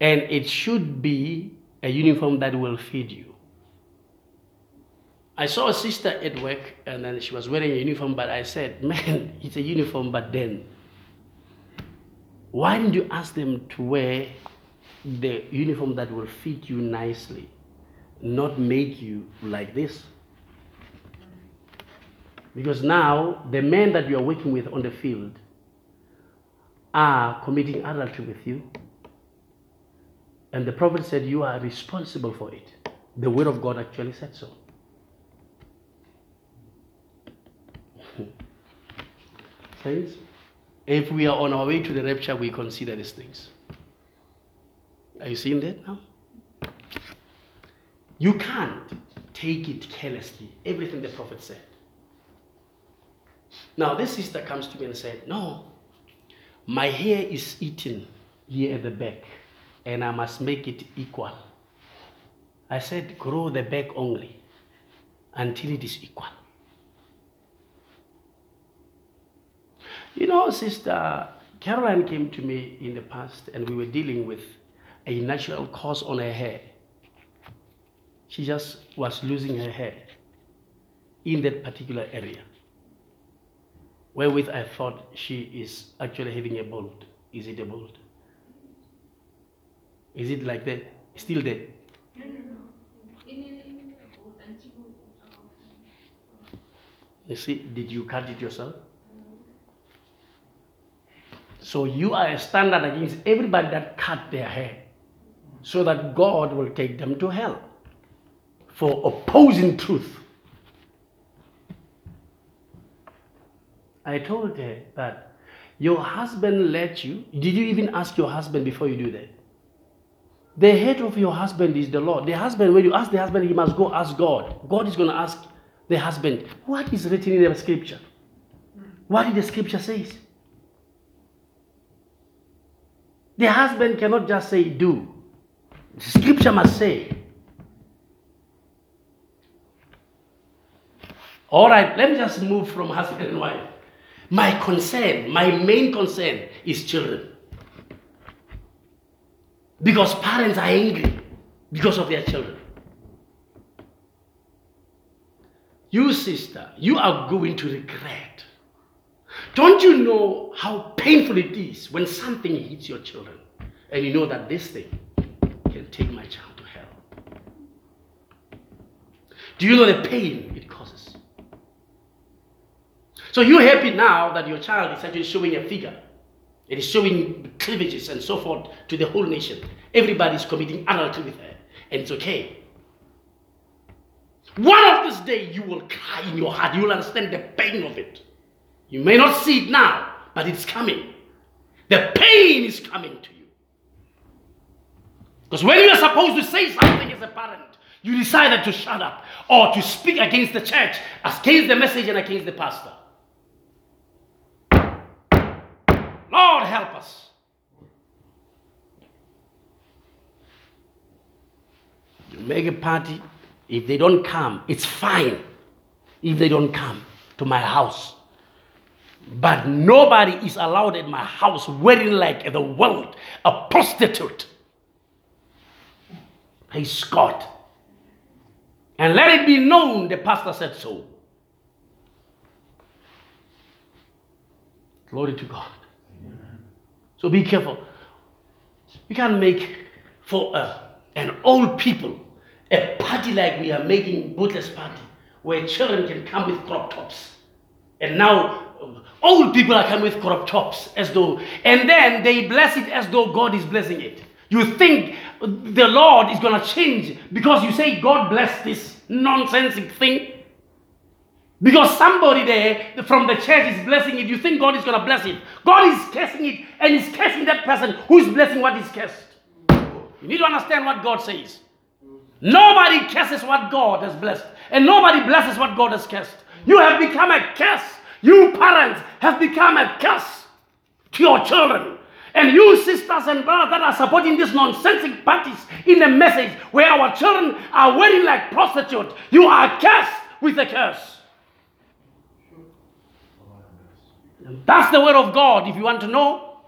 And it should be a uniform that will feed you. I saw a sister at work and then she was wearing a uniform, but I said, Man, (laughs) it's a uniform, but then why didn't you ask them to wear the uniform that will fit you nicely, not make you like this? Because now the men that you are working with on the field are committing adultery with you. And the prophet said you are responsible for it. The word of God actually said so. (laughs) Saints, if we are on our way to the rapture, we consider these things. Are you seeing that now? You can't take it carelessly, everything the prophet said. Now, this sister comes to me and said, No, my hair is eaten here at the back, and I must make it equal. I said, Grow the back only until it is equal. You know, Sister Caroline came to me in the past, and we were dealing with a natural cause on her hair. She just was losing her hair in that particular area. Wherewith I thought she is actually having a bolt. Is it a bolt? Is it like that? Still there? You see, did you cut it yourself? So you are a standard against everybody that cut their hair so that God will take them to hell for opposing truth. I told her that your husband let you. Did you even ask your husband before you do that? The head of your husband is the Lord. The husband, when you ask the husband, he must go ask God. God is going to ask the husband, what is written in the scripture? What did the scripture say? The husband cannot just say do. Scripture must say. All right, let me just move from husband and wife. My concern, my main concern is children. Because parents are angry because of their children. You, sister, you are going to regret. Don't you know how painful it is when something hits your children and you know that this thing can take my child to hell? Do you know the pain it causes? So you're happy now that your child is actually showing a figure. It is showing cleavages and so forth to the whole nation. Everybody is committing adultery with her, and it's okay. One of this day you will cry in your heart. You will understand the pain of it. You may not see it now, but it's coming. The pain is coming to you. Because when you are supposed to say something as a parent, you decided to shut up or to speak against the church, against the message, and against the pastor. Lord, help us. You make a party. If they don't come, it's fine. If they don't come to my house, but nobody is allowed in my house wearing like the world, a prostitute. Praise God. And let it be known the pastor said so. Glory to God. So be careful. You can't make for uh, an old people a party like we are making Bootless party, where children can come with crop tops. And now old people are coming with crop tops as though, and then they bless it as though God is blessing it. You think the Lord is going to change because you say, God bless this. nonsensical thing? Because somebody there from the church is blessing it, you think God is going to bless it. God is cursing it, and He's cursing that person who is blessing what is cursed. You need to understand what God says. Nobody curses what God has blessed, and nobody blesses what God has cursed. You have become a curse. You parents have become a curse to your children. And you sisters and brothers that are supporting these nonsensical parties in a message where our children are wearing like prostitutes, you are cursed with a curse. That's the word of God if you want to know.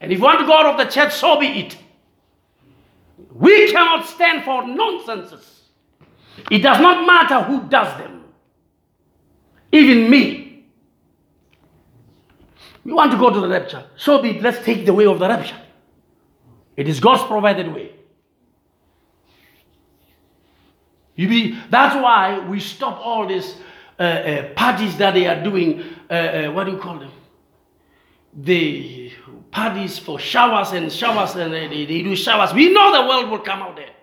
And if you want to go out of the church, so be it. We cannot stand for nonsenses. It does not matter who does them. Even me. We want to go to the rapture. So be it. Let's take the way of the rapture. It is God's provided way. You be, that's why we stop all these uh, uh, parties that they are doing. Uh, uh what do you call them? The parties for showers and showers, and they, they do showers. We know the world will come out there.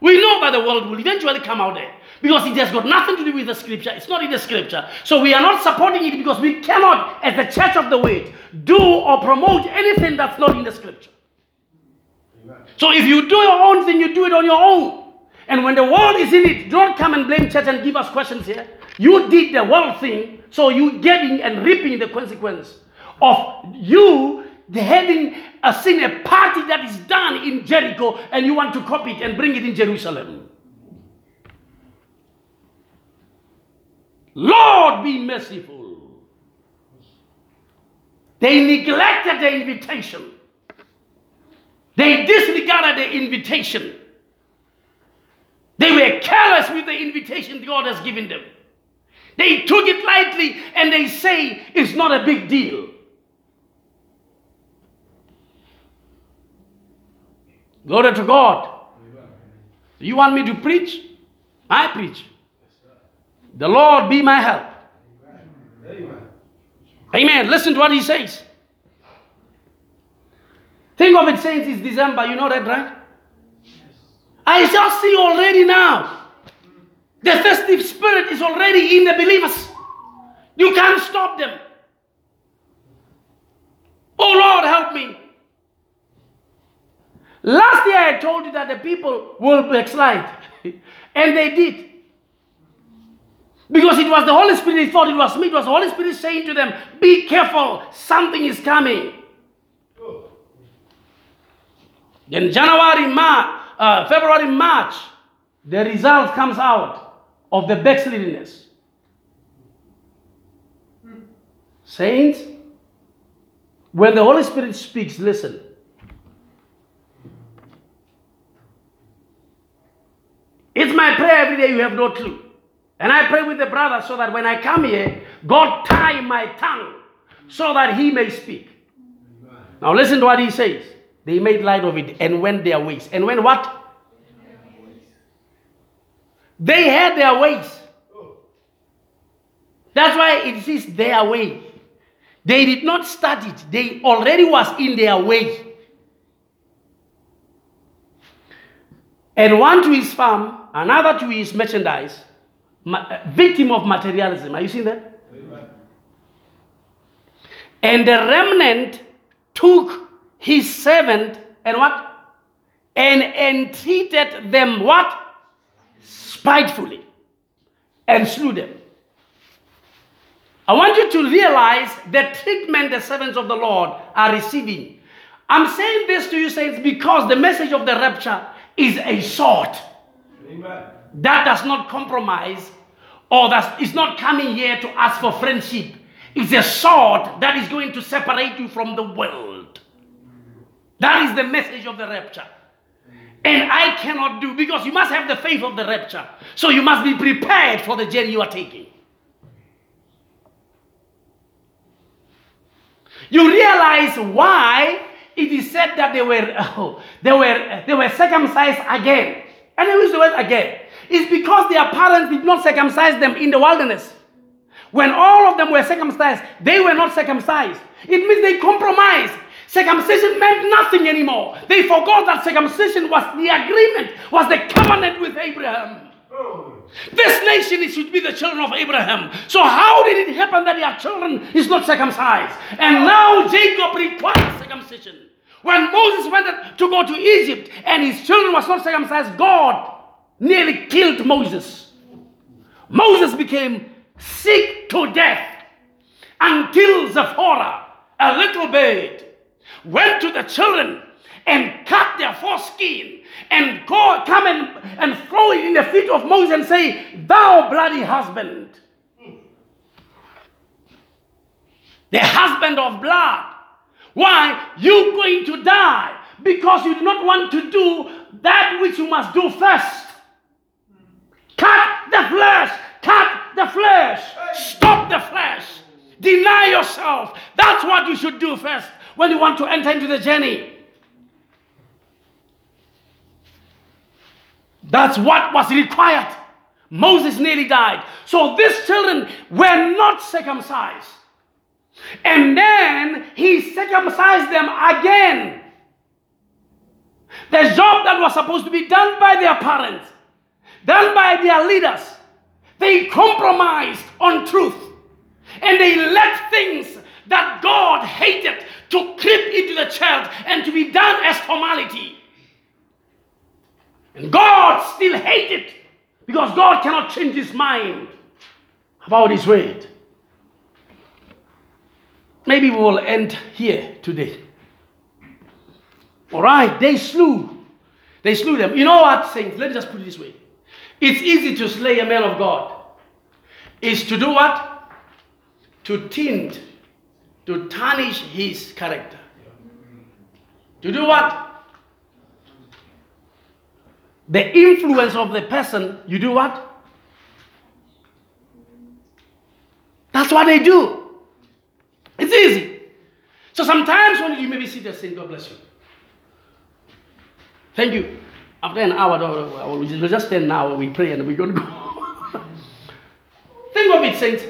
We know that the world will eventually come out there because it has got nothing to do with the scripture. It's not in the scripture. So we are not supporting it because we cannot, as the church of the way, do or promote anything that's not in the scripture. So if you do your own thing, you do it on your own. And when the world is in it, don't come and blame church and give us questions here. You did the world thing, so you getting and reaping the consequence of you having a uh, seen a party that is done in Jericho and you want to copy it and bring it in Jerusalem. Lord, be merciful. They neglected the invitation. They disregarded the invitation. They were careless with the invitation God has given them. They took it lightly and they say it's not a big deal. Glory to God. You want me to preach? I preach. The Lord be my help. Amen. Listen to what he says. Think of it, saints, it's December. You know that, right? I just see already now. The festive spirit is already in the believers. You can't stop them. Oh Lord, help me. Last year I told you that the people will backslide. (laughs) and they did. Because it was the Holy Spirit, they thought it was me. It was the Holy Spirit saying to them, Be careful, something is coming. Then January, March, uh, February, March, the result comes out of the backslidiness. Saints, when the Holy Spirit speaks, listen. It's my prayer every day, you have no clue. And I pray with the brother so that when I come here, God tie my tongue so that he may speak. Now listen to what he says. They made light of it and went their ways. And when what? They had their ways. That's why it says their way. They did not start it. They already was in their way. And one to his farm, another to his merchandise, uh, victim of materialism. Are you seeing that? Amen. And the remnant took his servant and what? And entreated them what? Spitefully. And slew them. I want you to realize the treatment the servants of the Lord are receiving. I'm saying this to you, saints, because the message of the rapture is a sword. Amen. That does not compromise or that is not coming here to ask for friendship. It's a sword that is going to separate you from the world. That is the message of the rapture. And I cannot do because you must have the faith of the rapture. So you must be prepared for the journey you are taking. You realize why it is said that they were, (laughs) oh, they were, they were circumcised again. And I use the word again. It's because their parents did not circumcise them in the wilderness. When all of them were circumcised, they were not circumcised. It means they compromised. Circumcision meant nothing anymore. They forgot that circumcision was the agreement, was the covenant with Abraham. This nation should be the children of Abraham. So how did it happen that their children is not circumcised? And now Jacob requires circumcision. When Moses went to go to Egypt and his children was not circumcised, God nearly killed Moses. Moses became sick to death until Zipporah, a little bird, went to the children and cut their foreskin and go, come and, and throw it in the feet of Moses and say, Thou bloody husband. The husband of blood. Why? You're going to die because you do not want to do that which you must do first. Cut the flesh. Cut the flesh. Stop the flesh. Deny yourself. That's what you should do first when you want to enter into the journey. That's what was required. Moses nearly died. So these children were not circumcised. And then he circumcised them again. The job that was supposed to be done by their parents, done by their leaders, they compromised on truth. And they let things that God hated to creep into the church and to be done as formality. And God still hated because God cannot change his mind about his word. Maybe we will end here today. All right, they slew. They slew them. You know what, saints? Let me just put it this way. It's easy to slay a man of God. Is to do what? To tint, to tarnish his character. To do what? The influence of the person, you do what? That's what they do. It's easy. So sometimes when you maybe see the saying, God bless you. Thank you. After an hour, we'll just stand now, we pray and we're going to go. (laughs) Think of it, saints.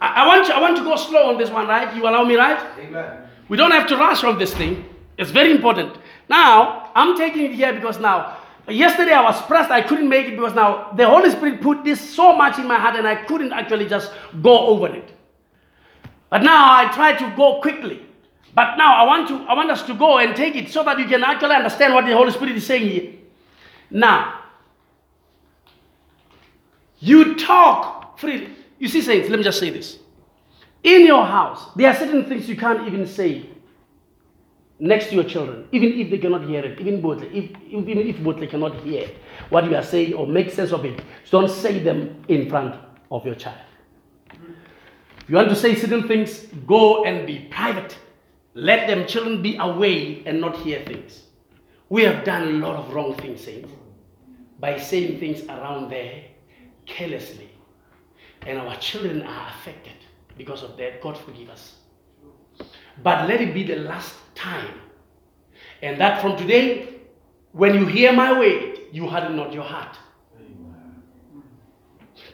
I, I, want you, I want to go slow on this one, right? You allow me, right? Amen. We don't have to rush on this thing. It's very important. Now, I'm taking it here because now, yesterday I was pressed. I couldn't make it because now the Holy Spirit put this so much in my heart and I couldn't actually just go over it. But now I try to go quickly. But now I want to I want us to go and take it so that you can actually understand what the Holy Spirit is saying here. Now, you talk freely. You see, saints, let me just say this. In your house, there are certain things you can't even say next to your children, even if they cannot hear it, even both, if, even if both they cannot hear what you are saying or make sense of it, don't say them in front of your child. You want to say certain things, go and be private. Let them children be away and not hear things. We have done a lot of wrong things, saints, by saying things around there carelessly. And our children are affected because of that. God forgive us. But let it be the last time. And that from today, when you hear my word, you harden not your heart.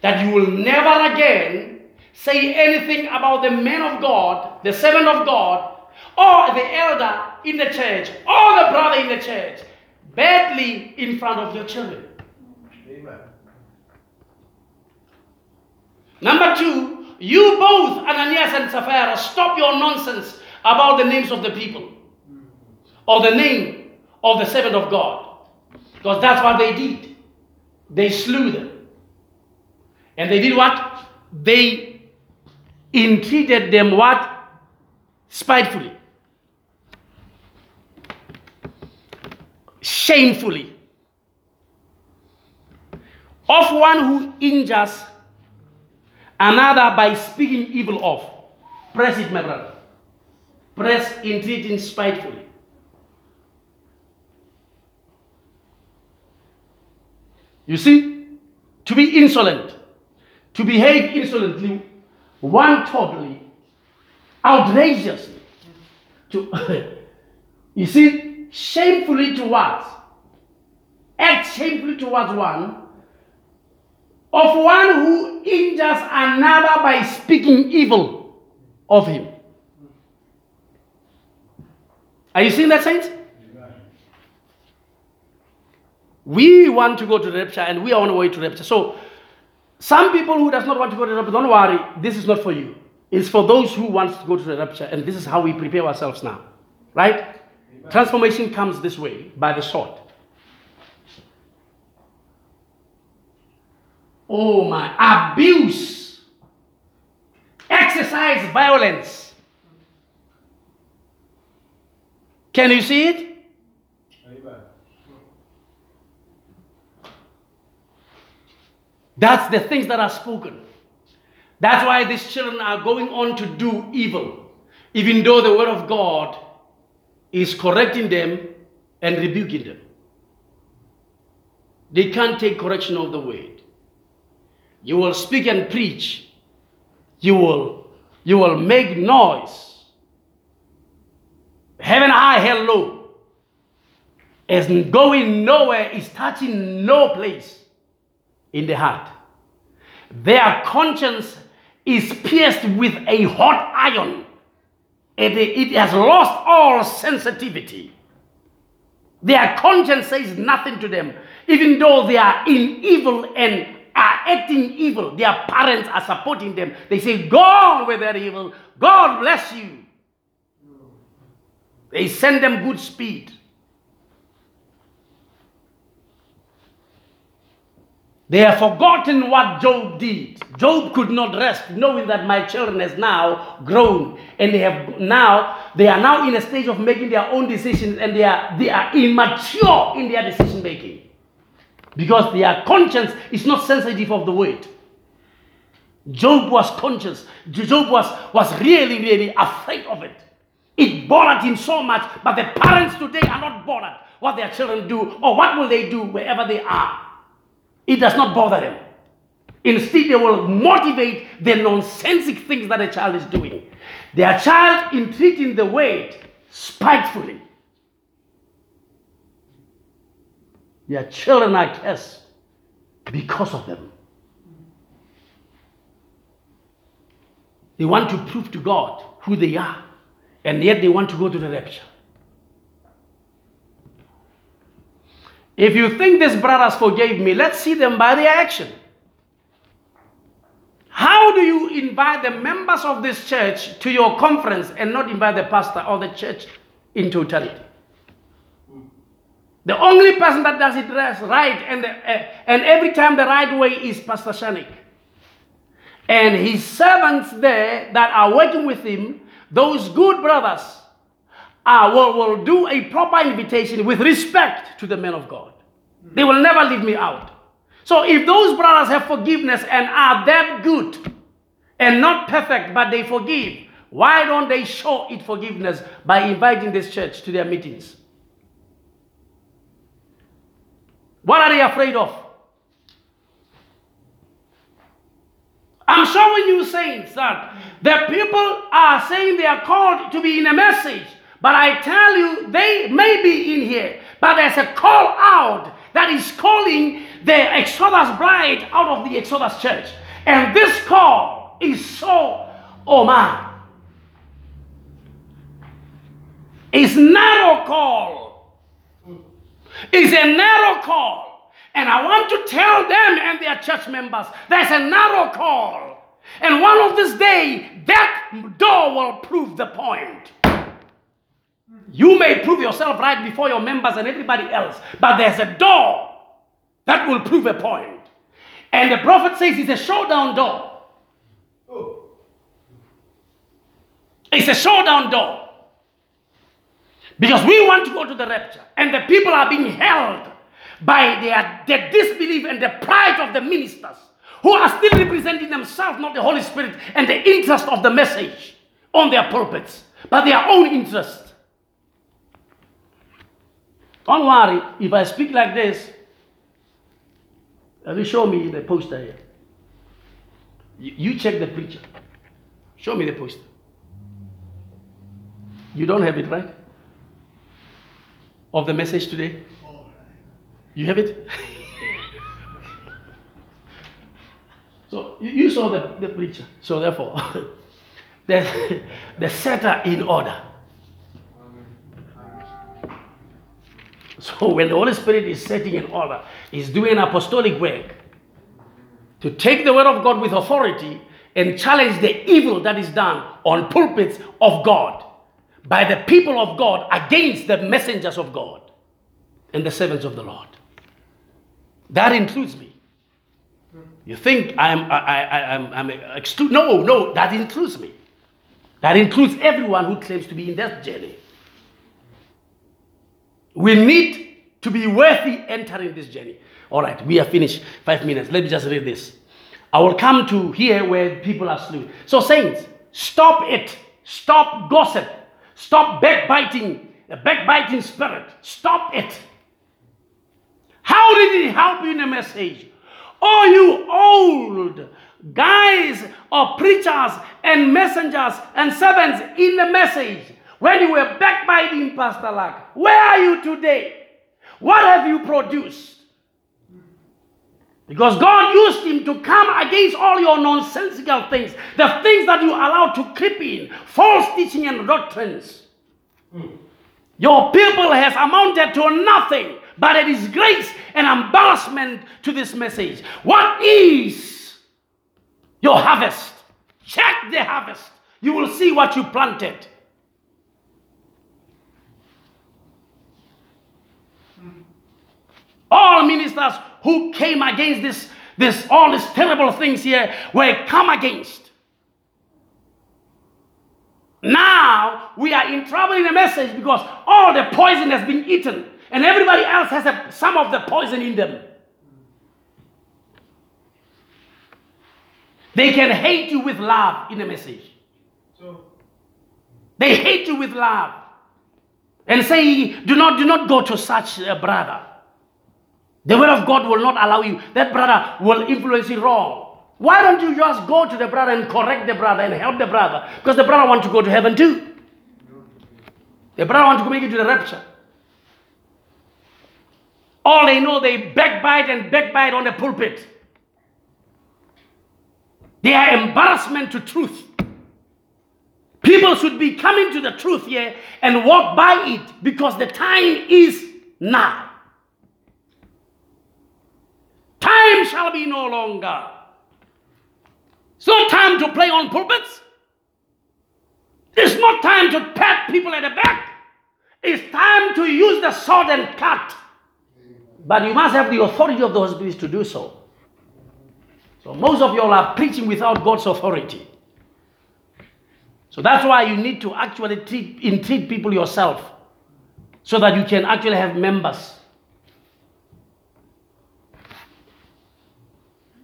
That you will never again say anything about the man of God, the servant of God, or the elder in the church, or the brother in the church, badly in front of your children. Amen. Number two, you both, Ananias and Sapphira, stop your nonsense about the names of the people or the name of the servant of God. Because that's what they did. They slew them. And they did what? They entreated them what? Spitefully. Shamefully. Of one who injures another by speaking evil of. Press it, my brother. Press entreating spitefully. You see, to be insolent, to behave insolently, wantonly, outrageously, to (laughs) you see, shamefully towards, act shamefully towards one, of one who injures another by speaking evil of him. Are you seeing that, saints? We want to go to the rapture and we are on our way to rapture. So some people who does not want to go to the rapture, don't worry, this is not for you. It's for those who wants to go to the rapture, and this is how we prepare ourselves now. Right? Amen. Transformation comes this way by the sword. Oh my, abuse, exercise violence. Can you see it? That's the things that are spoken. That's why these children are going on to do evil, even though the word of God is correcting them and rebuking them. They can't take correction of the word. You will speak and preach. You will, you will make noise. Heaven high, hell low. Is going nowhere, is touching no place in the heart. Their conscience is pierced with a hot iron. It, it has lost all sensitivity. Their conscience says nothing to them, even though they are in evil and are acting evil. Their parents are supporting them. They say, Go on with their evil. God bless you. They send them good speed. They have forgotten what Job did. Job could not rest, knowing that my children has now grown, and they have now they are now in a stage of making their own decisions, and they are they are immature in their decision making because their conscience is not sensitive of the word. Job was conscious. Job was, was really, really afraid of it. It bothered him so much, but the parents today are not bothered what their children do or what will they do wherever they are. It does not bother them. Instead, they will motivate the nonsensic things that a child is doing. Their child entreating the word spitefully. Their children are cursed because of them. They want to prove to God who they are, and yet they want to go to the rapture. If you think these brothers forgave me, let's see them by their action. How do you invite the members of this church to your conference and not invite the pastor or the church in totality? The only person that does it right and, the, uh, and every time the right way is Pastor Shanik. And his servants there that are working with him, those good brothers, uh, will, will do a proper invitation with respect to the men of God. They will never leave me out. So if those brothers have forgiveness and are that good and not perfect, but they forgive, why don't they show it forgiveness by inviting this church to their meetings? What are they afraid of? I'm showing you, saints, that the people are saying they are called to be in a message, but I tell you, they may be in here, but there's a call out that is calling the Exodus bride out of the Exodus church. And this call is so, oh man, it's narrow call. It's a narrow call. And I want to tell them and their church members there's a narrow call. And one of this day, that door will prove the point. You may prove yourself right before your members and everybody else, but there's a door that will prove a point. And the prophet says it's a showdown door. It's a showdown door. Because we want to go to the rapture, and the people are being held by their, their disbelief and the pride of the ministers who are still representing themselves, not the Holy Spirit, and the interest of the message on their pulpits, but their own interest. Don't worry, if I speak like this, you show me the poster here? You, check the preacher. Show me the poster. You don't have it, right? Of the message today? You have it? (laughs) so you, saw the, the preacher. So therefore, (laughs) the, the setter in order. So (laughs) when the Holy Spirit is setting in order, He's doing apostolic work to take the word of God with authority and challenge the evil that is done on pulpits of God by the people of God against the messengers of God and the servants of the Lord. That includes me. You think I'm, I, I, I'm, I'm exclu- No, no, that includes me. That includes everyone who claims to be in that journey. We need to be worthy entering this journey. All right, we are finished. Five minutes. Let me just read this. I will come to here where people are slew. So, saints, stop it. Stop gossip. Stop backbiting, the backbiting spirit. Stop it. How did it help you in the message? Oh, you old guys or preachers and messengers and servants in the message. When you were backbiting Pastor Luck, where are you today? What have you produced? Because God used him to come against all your nonsensical things, the things that you allow to creep in, false teaching and doctrines. Your people has amounted to nothing but a disgrace and embarrassment to this message. What is your harvest? Check the harvest. You will see what you planted. All ministers who came against this, this, all these terrible things here were come against. Now we are in trouble in the message because all the poison has been eaten, and everybody else has a, some of the poison in them. They can hate you with love in the message. So. They hate you with love and say, "Do not, do not go to such a brother." The word of God will not allow you. That brother will influence you wrong. Why don't you just go to the brother and correct the brother and help the brother? Because the brother wants to go to heaven too. The brother wants to make it to the rapture. All they know, they backbite and backbite on the pulpit. They are embarrassment to truth. People should be coming to the truth here and walk by it because the time is now. Time shall be no longer. It's not time to play on pulpits. It's not time to pat people at the back. It's time to use the sword and cut. But you must have the authority of the Holy Spirit to do so. So most of you all are preaching without God's authority. So that's why you need to actually treat, entreat people yourself so that you can actually have members.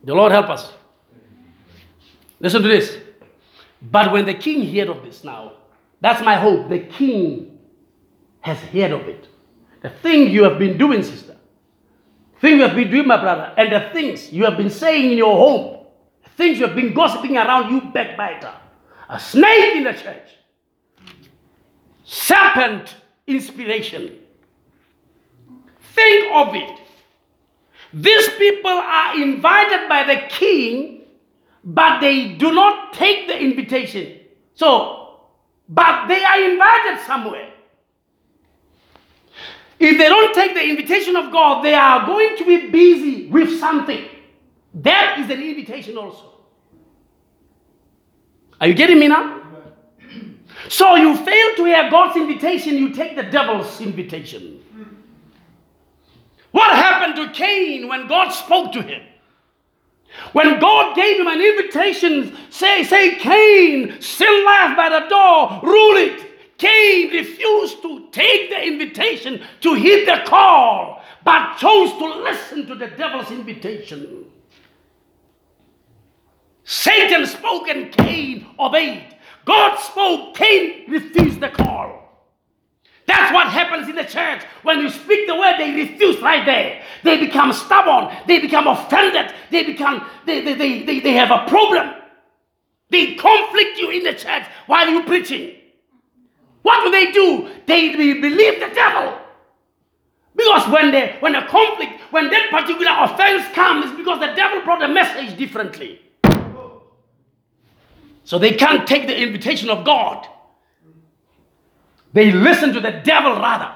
The Lord help us. Listen to this. But when the king heard of this now, that's my hope. The king has heard of it. The thing you have been doing, sister, thing you have been doing, my brother, and the things you have been saying in your home, things you have been gossiping around, you backbiter, a snake in the church, serpent inspiration. Think of it. These people are invited by the king, but they do not take the invitation. So, but they are invited somewhere. If they don't take the invitation of God, they are going to be busy with something. That is an invitation also. Are you getting me now? So you fail to hear God's invitation, you take the devil's invitation. What happened to Cain when God spoke to him? When God gave him an invitation, say, say, Cain, still lies by the door, rule it. Cain refused to take the invitation to heed the call, but chose to listen to the devil's invitation. Satan spoke and Cain obeyed. God spoke, Cain refused the call. That's what happens in the church. When you speak the word, they refuse right there. They become stubborn. They become offended. They become, they, they, they, they, they have a problem. They conflict you in the church while you're preaching. What do they do? They believe the devil. Because when the when a conflict, when that particular offense comes, it's because the devil brought a message differently. So they can't take the invitation of God. They listen to the devil rather.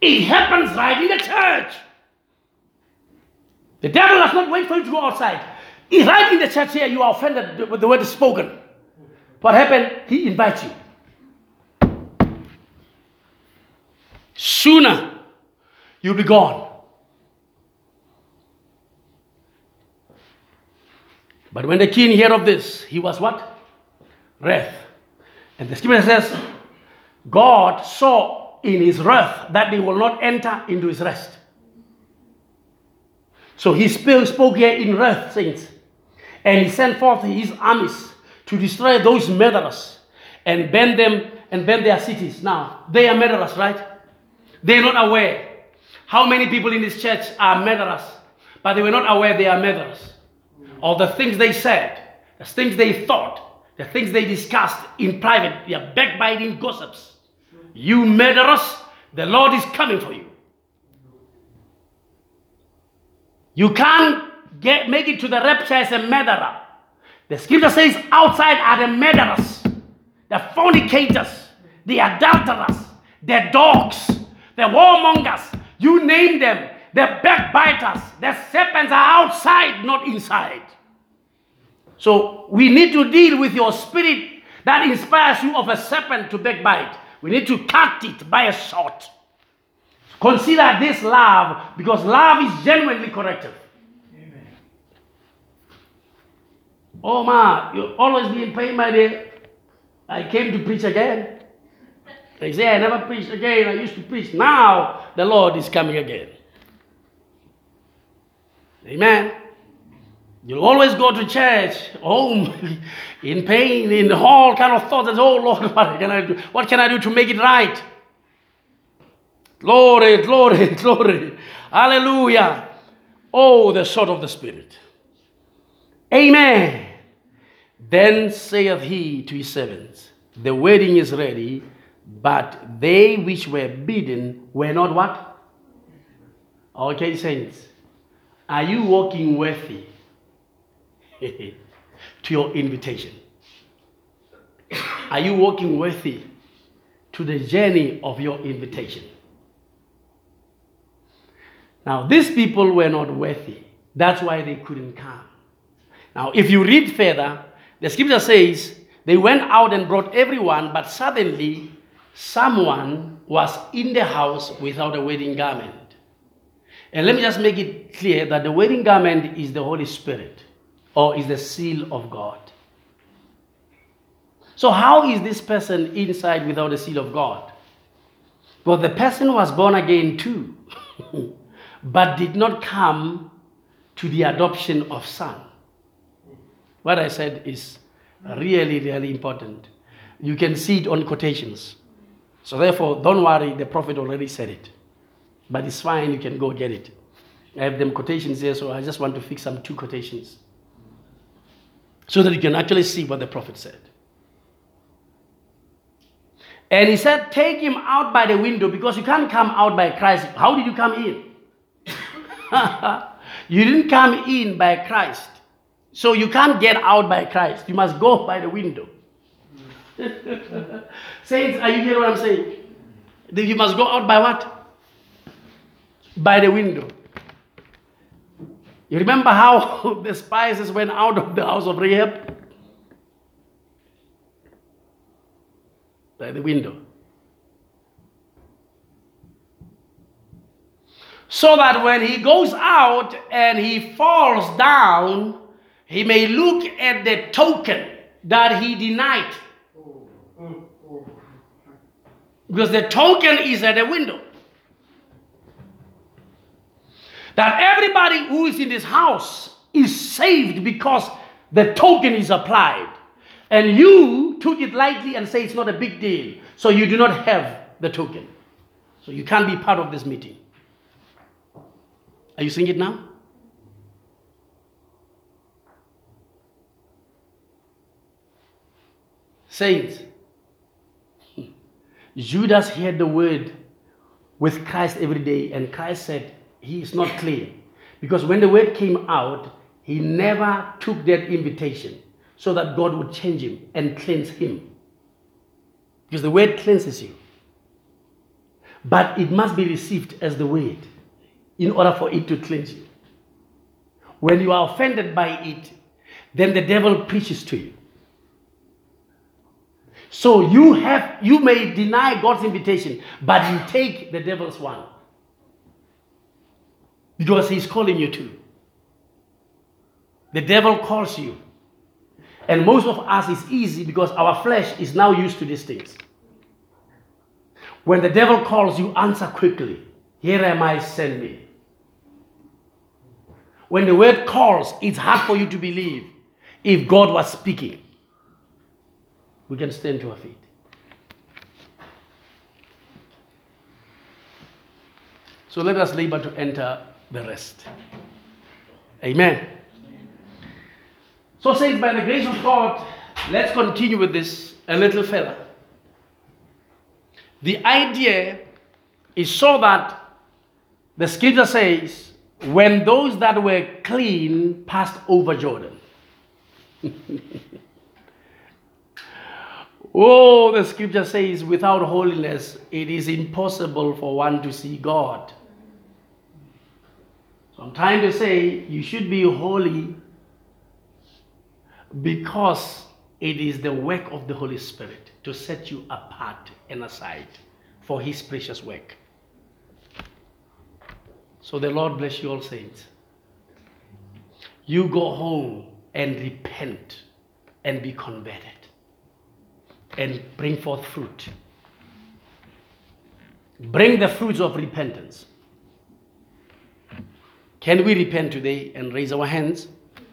It happens right in the church. The devil does not wait for you to go outside. He's right in the church here, you are offended with the word spoken. What happened? He invites you. Sooner you'll be gone. But when the king heard of this, he was what? Wrath. And the scripture says, God saw in his wrath that they will not enter into his rest. So he spoke here in wrath, saints. And he sent forth his armies to destroy those murderers and burn them and burn their cities. Now, they are murderers, right? They're not aware. How many people in this church are murderers? But they were not aware they are murderers. Or the things they said, the things they thought, the things they discussed in private, they are backbiting gossips. You murderers, the Lord is coming for you. You can't get, make it to the rapture as a murderer. The scripture says outside are the murderers, the fornicators, the adulterers, the dogs, the warmongers. You name them. The backbiters, the serpents are outside, not inside. So we need to deal with your spirit that inspires you of a serpent to backbite. We need to cut it by a sword. Consider this love because love is genuinely corrective. Oh, ma, you always be in pain, my dear. I came to preach again. They say I never preached again. I used to preach. Now the Lord is coming again. Amen. You'll always go to church, home, (laughs) in pain, in all kind of thoughts. That, oh Lord, (laughs) what can I do? What can I do to make it right? Glory, (laughs) glory, glory. Hallelujah. Oh, the sword of the Spirit. Amen. Then saith he to his servants, The wedding is ready, but they which were bidden were not what? Okay, saints. Are you walking worthy (laughs) to your invitation? Are you walking worthy to the journey of your invitation? Now, these people were not worthy. That's why they couldn't come. Now, if you read further, the scripture says they went out and brought everyone, but suddenly someone was in the house without a wedding garment. And let me just make it clear that the wedding garment is the Holy Spirit or is the seal of God. So, how is this person inside without the seal of God? Well, the person was born again too, (laughs) but did not come to the adoption of son. What I said is really, really important. You can see it on quotations. So, therefore, don't worry, the prophet already said it. But it's fine, you can go get it. I have them quotations here, so I just want to fix some two quotations so that you can actually see what the prophet said. And he said, Take him out by the window because you can't come out by Christ. How did you come in? (laughs) you didn't come in by Christ. So you can't get out by Christ. You must go by the window. (laughs) Saints, are you hearing what I'm saying? You must go out by what? By the window. You remember how (laughs) the spies went out of the house of Rahab? By the window. So that when he goes out and he falls down, he may look at the token that he denied. Oh, oh, oh. Because the token is at the window. That everybody who is in this house is saved because the token is applied. And you took it lightly and say it's not a big deal. So you do not have the token. So you can't be part of this meeting. Are you seeing it now? Saints, (laughs) Judas heard the word with Christ every day, and Christ said, He is not clear. Because when the word came out, he never took that invitation so that God would change him and cleanse him. Because the word cleanses you. but it must be received as the word in order for it to cleanse you. When you are offended by it, then the devil preaches to you. So you have you may deny God's invitation, but you take the devil's one. Because he's calling you to. The devil calls you. And most of us is easy because our flesh is now used to these things. When the devil calls you, answer quickly. Here am I, send me. When the word calls, it's hard for you to believe if God was speaking. We can stand to our feet. So let us labor to enter the rest. Amen. So, saints, by the grace of God, let's continue with this a little further. The idea is so that the scripture says, when those that were clean passed over Jordan. (laughs) oh, the scripture says, without holiness, it is impossible for one to see God. So I'm trying to say you should be holy because it is the work of the Holy Spirit to set you apart and aside for His precious work. So the Lord bless you all, saints. You go home and repent and be converted and bring forth fruit. Bring the fruits of repentance. Can we repent today and raise our hands?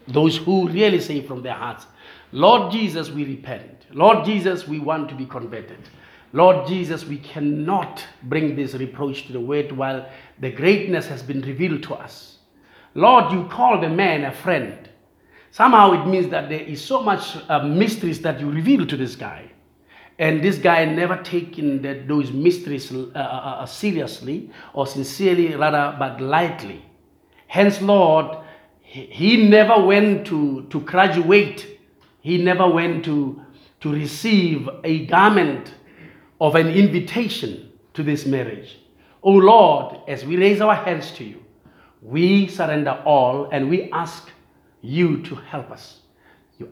Those who really say from their hearts, Lord Jesus, we repent. Lord Jesus, we want to be converted. Lord Jesus, we cannot bring this reproach to the word while the greatness has been revealed to us. Lord, you call the man a friend. Somehow it means that there is so much uh, mysteries that you reveal to this guy. And this guy never taken the, those mysteries uh, uh, uh seriously or sincerely, rather, but lightly. Hence, Lord, he never went to, to graduate, he never went to, to receive a garment of an invitation to this marriage. Oh Lord, as we raise our hands to you, we surrender all and we ask you to help us.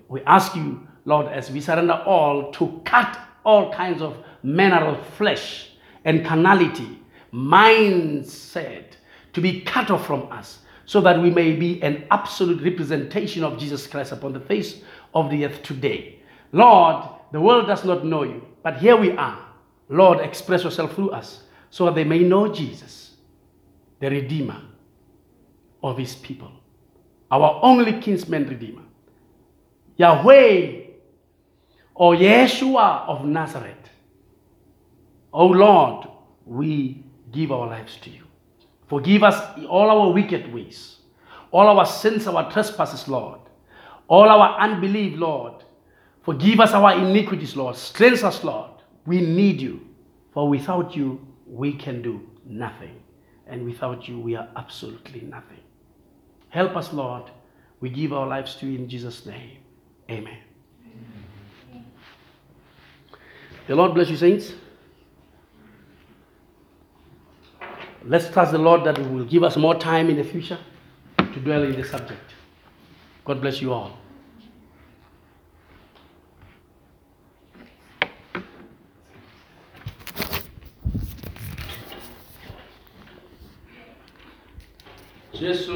We ask you, Lord, as we surrender all, to cut all kinds of manner of flesh and carnality, mindset, to be cut off from us so that we may be an absolute representation of Jesus Christ upon the face of the earth today. Lord, the world does not know you, but here we are. Lord, express yourself through us so that they may know Jesus, the Redeemer of his people, our only kinsman Redeemer. Yahweh or Yeshua of Nazareth. Oh Lord, we give our lives to you. Forgive us all our wicked ways, all our sins, our trespasses, Lord, all our unbelief, Lord. Forgive us our iniquities, Lord. Cleanse us, Lord. We need you, for without you, we can do nothing. And without you, we are absolutely nothing. Help us, Lord. We give our lives to you in Jesus' name. Amen. Amen. The Lord bless you, saints. Let's trust the Lord that He will give us more time in the future to dwell in the subject. God bless you all. Jesus